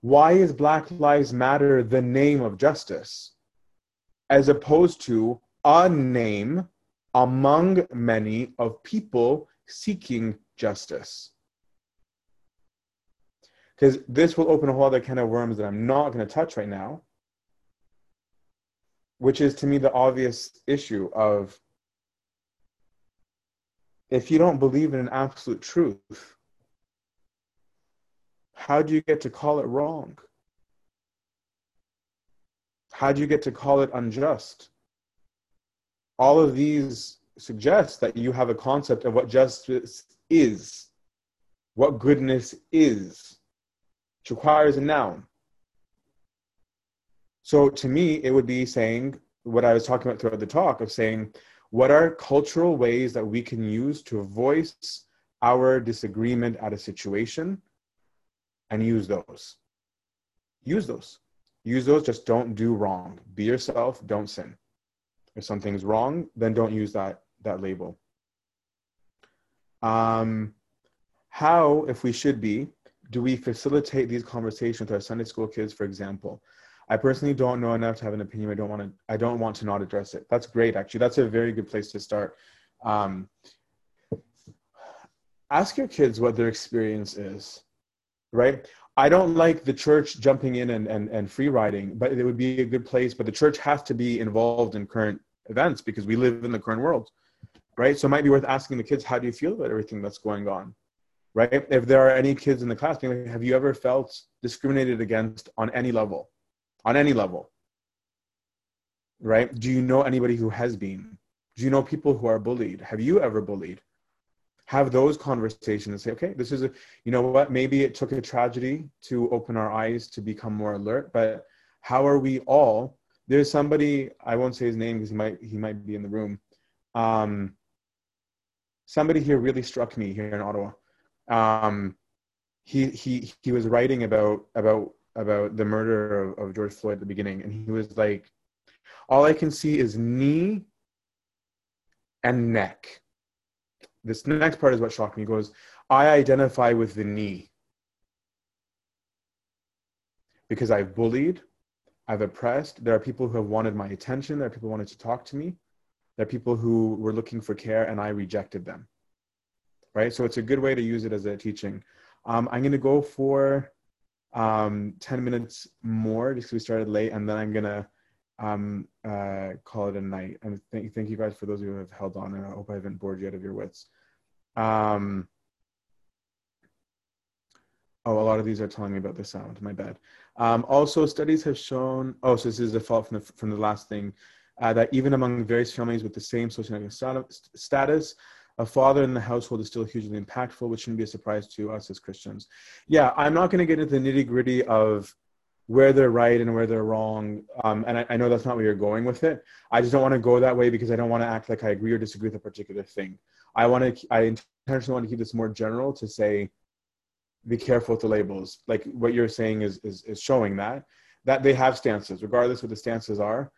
why is Black Lives Matter the name of justice? as opposed to a name among many of people seeking justice. Because this will open a whole other kind of worms that I'm not going to touch right now, which is to me the obvious issue of if you don't believe in an absolute truth, how do you get to call it wrong? How do you get to call it unjust? All of these suggest that you have a concept of what justice is, what goodness is, which requires a noun. So to me, it would be saying what I was talking about throughout the talk of saying, what are cultural ways that we can use to voice our disagreement at a situation and use those? Use those. Use those. Just don't do wrong. Be yourself. Don't sin. If something's wrong then don't use that that label. Um, how if we should be do we facilitate these conversations with our sunday school kids for example i personally don't know enough to have an opinion i don't want to i don't want to not address it that's great actually that's a very good place to start um, ask your kids what their experience is right I don't like the church jumping in and, and, and free riding, but it would be a good place. But the church has to be involved in current events because we live in the current world, right? So it might be worth asking the kids, how do you feel about everything that's going on, right? If there are any kids in the class, have you ever felt discriminated against on any level, on any level, right? Do you know anybody who has been? Do you know people who are bullied? Have you ever bullied? have those conversations and say, okay, this is a, you know what, maybe it took a tragedy to open our eyes to become more alert, but how are we all? There's somebody, I won't say his name because he might, he might be in the room. Um, somebody here really struck me here in Ottawa. Um, he, he, he was writing about, about, about the murder of, of George Floyd at the beginning. And he was like, all I can see is knee and neck this next part is what shocked me. He goes, I identify with the knee because I've bullied, I've oppressed. There are people who have wanted my attention. There are people who wanted to talk to me. There are people who were looking for care and I rejected them. Right? So it's a good way to use it as a teaching. Um, I'm going to go for um, 10 minutes more because we started late and then I'm to um, uh, call it a night. And thank, thank you guys for those who have held on. And I hope I haven't bored you out of your wits. Um, oh, a lot of these are telling me about the sound. My bad. Um, also, studies have shown. Oh, so this is a fault from the from the last thing. Uh, that even among various families with the same socioeconomic status, a father in the household is still hugely impactful, which shouldn't be a surprise to us as Christians. Yeah, I'm not going to get into the nitty gritty of where they're right and where they're wrong. Um, and I, I, know that's not where you're going with it. I just don't want to go that way because I don't want to act like I agree or disagree with a particular thing. I want to, I intentionally want to keep this more general to say, be careful with the labels. Like what you're saying is, is, is showing that, that they have stances, regardless what the stances are.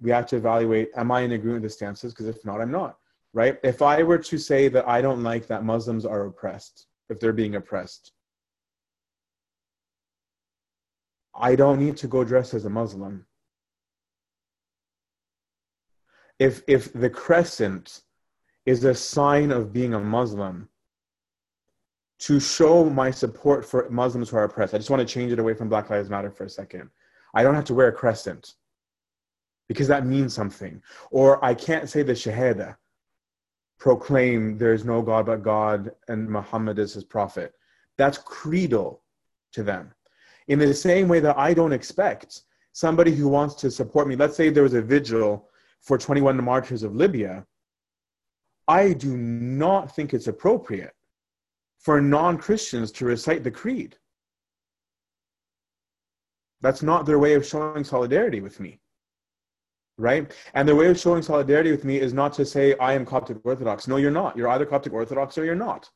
We have to evaluate, am I in agreement with the stances? Because if not, I'm not, right? If I were to say that I don't like that Muslims are oppressed, if they're being oppressed, I don't need to go dress as a Muslim. If, if the crescent is a sign of being a Muslim, to show my support for Muslims who are oppressed, I just want to change it away from Black Lives Matter for a second. I don't have to wear a crescent because that means something. Or I can't say the Shahada, proclaim there is no God but God and Muhammad is his prophet. That's creedal to them in the same way that I don't expect somebody who wants to support me, let's say there was a vigil for 21 martyrs of Libya, I do not think it's appropriate for non Christians to recite the creed. That's not their way of showing solidarity with me. Right? And their way of showing solidarity with me is not to say, I am Coptic Orthodox. No, you're not. You're either Coptic Orthodox or you're not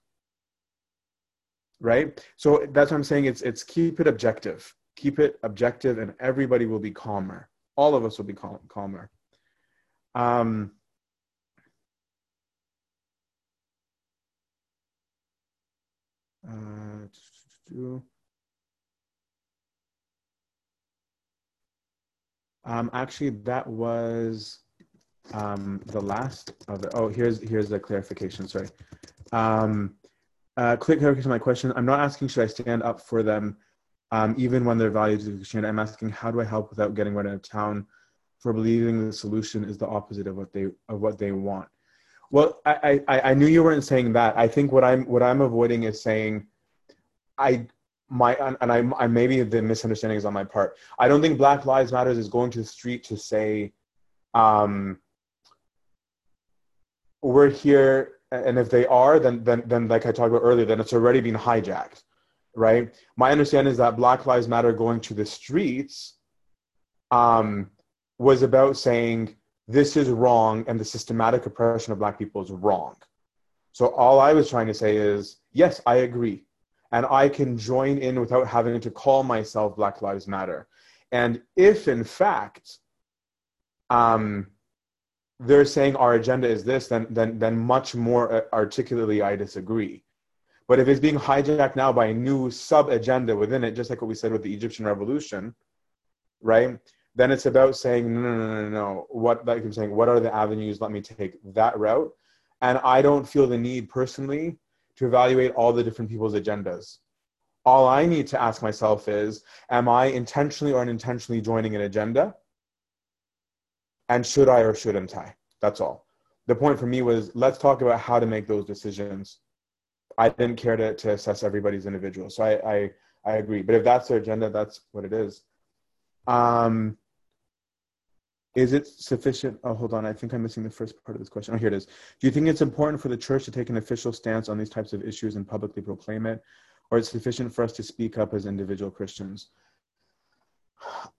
right so that's what i'm saying it's it's keep it objective keep it objective and everybody will be calmer all of us will be cal- calmer um uh, um actually that was um the last of the oh here's here's the clarification sorry um uh, quick clarification my question. I'm not asking should I stand up for them, um, even when their values are Christianity. I'm asking how do I help without getting run out of town for believing the solution is the opposite of what they of what they want. Well, I, I, I knew you weren't saying that. I think what I'm what I'm avoiding is saying, I my and I, I maybe the misunderstanding is on my part. I don't think Black Lives Matters is going to the street to say, um, we're here and if they are, then then then like I talked about earlier, then it's already been hijacked, right? My understanding is that Black Lives Matter going to the streets um, was about saying this is wrong and the systematic oppression of Black people is wrong. So all I was trying to say is yes, I agree, and I can join in without having to call myself Black Lives Matter. And if in fact um, they're saying our agenda is this, then then then much more uh, articulately I disagree. But if it's being hijacked now by a new sub agenda within it, just like what we said with the Egyptian revolution, right? Then it's about saying no, no, no, no, no. What like I'm saying, what are the avenues? Let me take that route. And I don't feel the need personally to evaluate all the different people's agendas. All I need to ask myself is, am I intentionally or unintentionally joining an agenda? and should I or shouldn't I? That's all. The point for me was let's talk about how to make those decisions. I didn't care to, to assess everybody's individual. So I, I, I agree. But if that's their agenda, that's what it is. Um, is it sufficient? Oh, hold on. I think I'm missing the first part of this question. Oh, here it is. Do you think it's important for the church to take an official stance on these types of issues and publicly proclaim it? Or is it sufficient for us to speak up as individual Christians?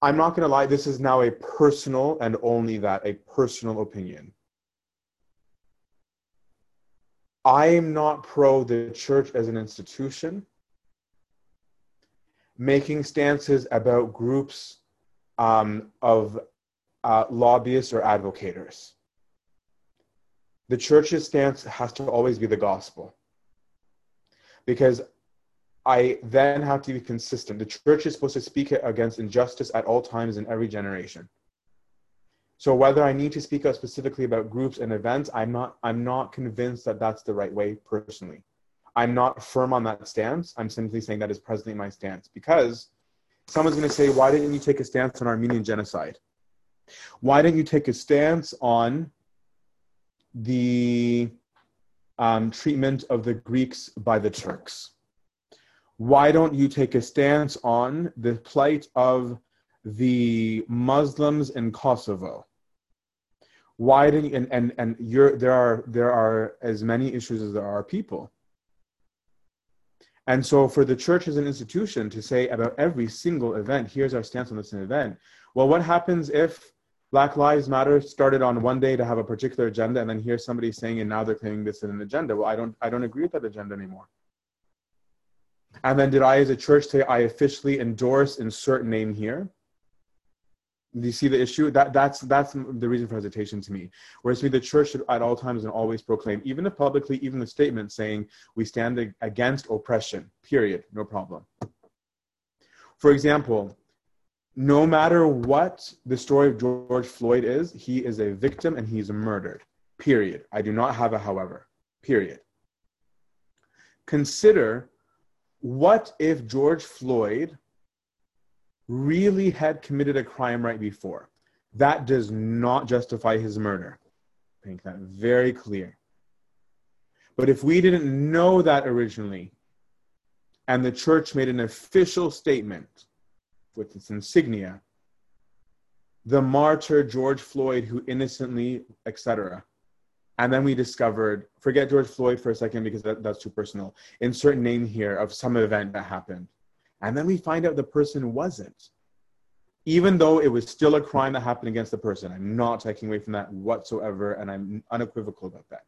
I'm not going to lie, this is now a personal and only that, a personal opinion. I am not pro the church as an institution making stances about groups um, of uh, lobbyists or advocators. The church's stance has to always be the gospel. Because I then have to be consistent. The church is supposed to speak against injustice at all times in every generation. So whether I need to speak out specifically about groups and events, I'm not I'm not convinced that that's the right way personally. I'm not firm on that stance. I'm simply saying that is presently my stance because someone's going to say, "Why didn't you take a stance on Armenian genocide?" Why don't you take a stance on the um, treatment of the Greeks by the Turks? Why don't you take a stance on the plight of the Muslims in Kosovo? Why didn't and and and you're there are there are as many issues as there are people. And so for the church as an institution to say about every single event, here's our stance on this event. Well, what happens if Black Lives Matter started on one day to have a particular agenda, and then here's somebody saying, and now they're claiming this is an agenda. Well, I don't, I don't agree with that agenda anymore. And then did I, as a church, say I officially endorse insert name here? Do you see the issue? That that's that's the reason for hesitation to me. Whereas me, the church should at all times and always proclaim, even if publicly, even the statement saying we stand against oppression. Period. No problem. For example, no matter what the story of George Floyd is, he is a victim and he's murdered. Period. I do not have a however. Period. Consider what if George Floyd really had committed a crime right before? That does not justify his murder. Make that very clear. But if we didn't know that originally, and the church made an official statement with its insignia, the martyr George Floyd, who innocently, etc. And then we discovered, forget George Floyd for a second because that, that's too personal, insert name here of some event that happened. And then we find out the person wasn't. Even though it was still a crime that happened against the person. I'm not taking away from that whatsoever, and I'm unequivocal about that.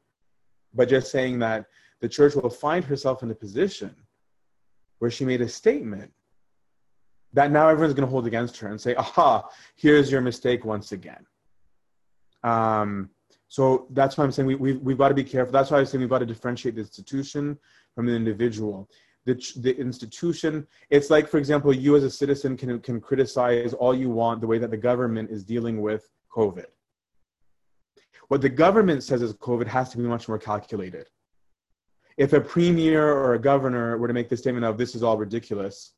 But just saying that the church will find herself in a position where she made a statement that now everyone's going to hold against her and say, aha, here's your mistake once again. Um, so that's why I'm saying we, we, we've got to be careful. That's why I'm saying we've got to differentiate the institution from the individual. The, the institution, it's like, for example, you as a citizen can, can criticize all you want the way that the government is dealing with COVID. What the government says is COVID has to be much more calculated. If a premier or a governor were to make the statement of this is all ridiculous,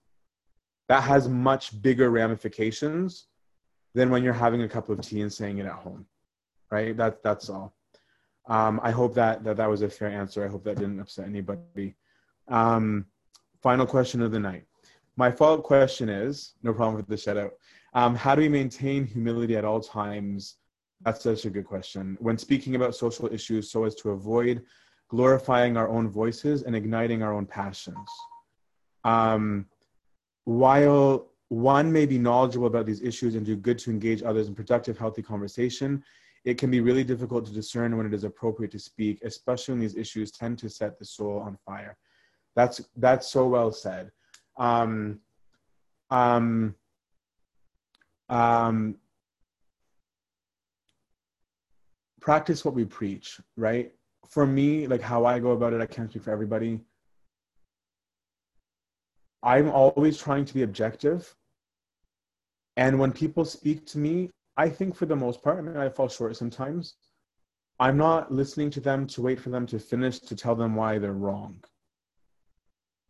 that has much bigger ramifications than when you're having a cup of tea and saying it at home right? That, that's all. Um, i hope that, that that was a fair answer. I hope that didn't upset anybody. Um, final question of the night. My follow-up question is no problem with the shout out. Um, how do we maintain humility at all times? That's such a good question. When speaking about social issues so as to avoid glorifying our own voices and igniting our own passions. Um, while one may be knowledgeable about these issues and do good to engage others in productive, healthy conversation, it can be really difficult to discern when it is appropriate to speak, especially when these issues tend to set the soul on fire. That's that's so well said. Um, um, um, practice what we preach, right? For me, like how I go about it, I can't speak for everybody. I'm always trying to be objective. And when people speak to me, I think for the most part, I mean, I fall short sometimes. I'm not listening to them to wait for them to finish to tell them why they're wrong.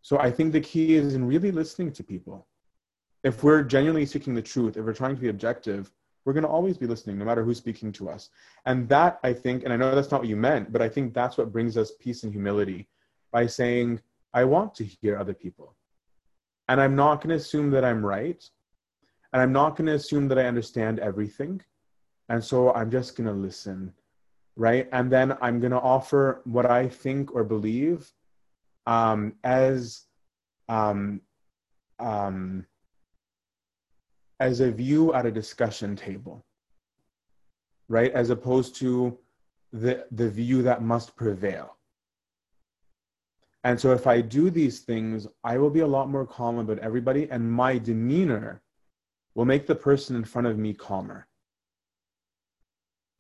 So I think the key is in really listening to people. If we're genuinely seeking the truth, if we're trying to be objective, we're going to always be listening no matter who's speaking to us. And that, I think, and I know that's not what you meant, but I think that's what brings us peace and humility by saying, I want to hear other people and I'm not going to assume that I'm right. And I'm not going to assume that I understand everything. And so I'm just going to listen, right? And then I'm going to offer what I think or believe um, as um, um, as a view at a discussion table, right? As opposed to the, the view that must prevail. And so if I do these things, I will be a lot more calm about everybody, and my demeanor will make the person in front of me calmer.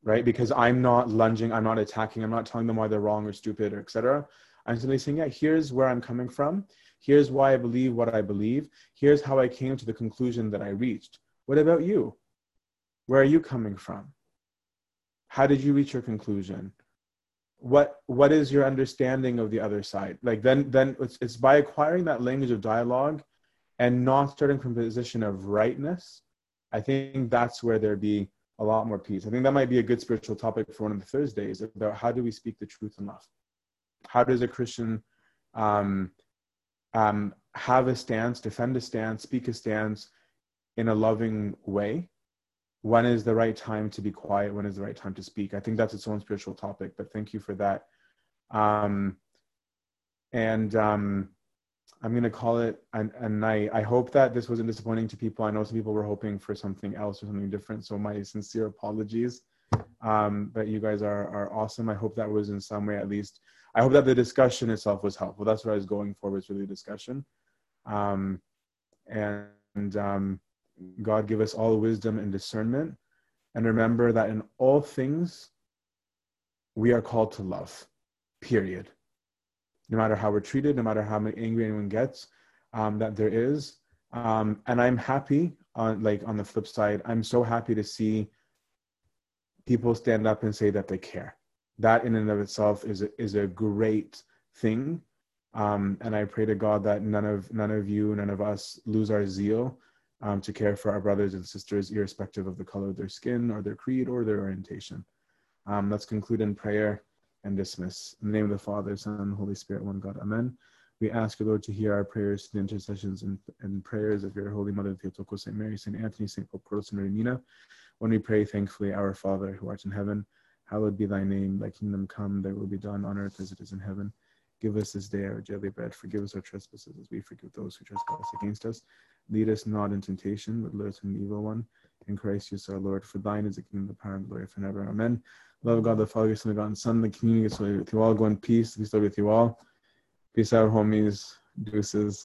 Right? Because I'm not lunging, I'm not attacking, I'm not telling them why they're wrong or stupid or etc. I'm simply saying, yeah, here's where I'm coming from. Here's why I believe what I believe. Here's how I came to the conclusion that I reached. What about you? Where are you coming from? How did you reach your conclusion? What what is your understanding of the other side? Like then then it's, it's by acquiring that language of dialogue and not starting from a position of rightness i think that's where there'd be a lot more peace. I think that might be a good spiritual topic for one of the thursdays about how do we speak the truth love? How does a christian um, um, have a stance defend a stance speak a stance in a loving way when is the right time to be quiet? When is the right time to speak? I think that's its own spiritual topic but thank you for that. Um, and um, i'm going to call it a, a night. I hope that this wasn't disappointing to people. I know some people were hoping for something else or something different so my sincere apologies. Um, but you guys are, are awesome. I hope that was in some way at least i hope that the discussion itself was helpful. That's what i was going for was really discussion. Um, and um, God give us all wisdom and discernment. And remember that in all things, we are called to love, period. No matter how we're treated, no matter how angry anyone gets, um, that there is. Um, and I'm happy on like on the flip side, I'm so happy to see people stand up and say that they care. That in and of itself is a, is a great thing. Um, and I pray to God that none of none of you, none of us lose our zeal um, to care for our brothers and sisters, irrespective of the color of their skin or their creed or their orientation. Um, let's conclude in prayer and dismiss. In the name of the Father, Son, and Holy Spirit, one God. Amen. We ask you, Lord, to hear our prayers, the intercessions and, and prayers of your Holy Mother, Theotokos, St. Mary, St. Anthony, St. Pope Kyrillos, and Renina. When we pray thankfully, Our Father, who art in heaven, hallowed be thy name. Thy kingdom come, thy will be done on earth as it is in heaven. Give us this day our daily bread. Forgive us our trespasses as we forgive those who trespass against us. Lead us not in temptation, but deliver us from the evil one. In Christ Jesus our Lord, for thine is the kingdom, the power, and glory forever. Amen. Love of God, the Father, Son, the God, and Son, the community is with you all. Go in peace. Be with you all. Peace out, homies. Deuces.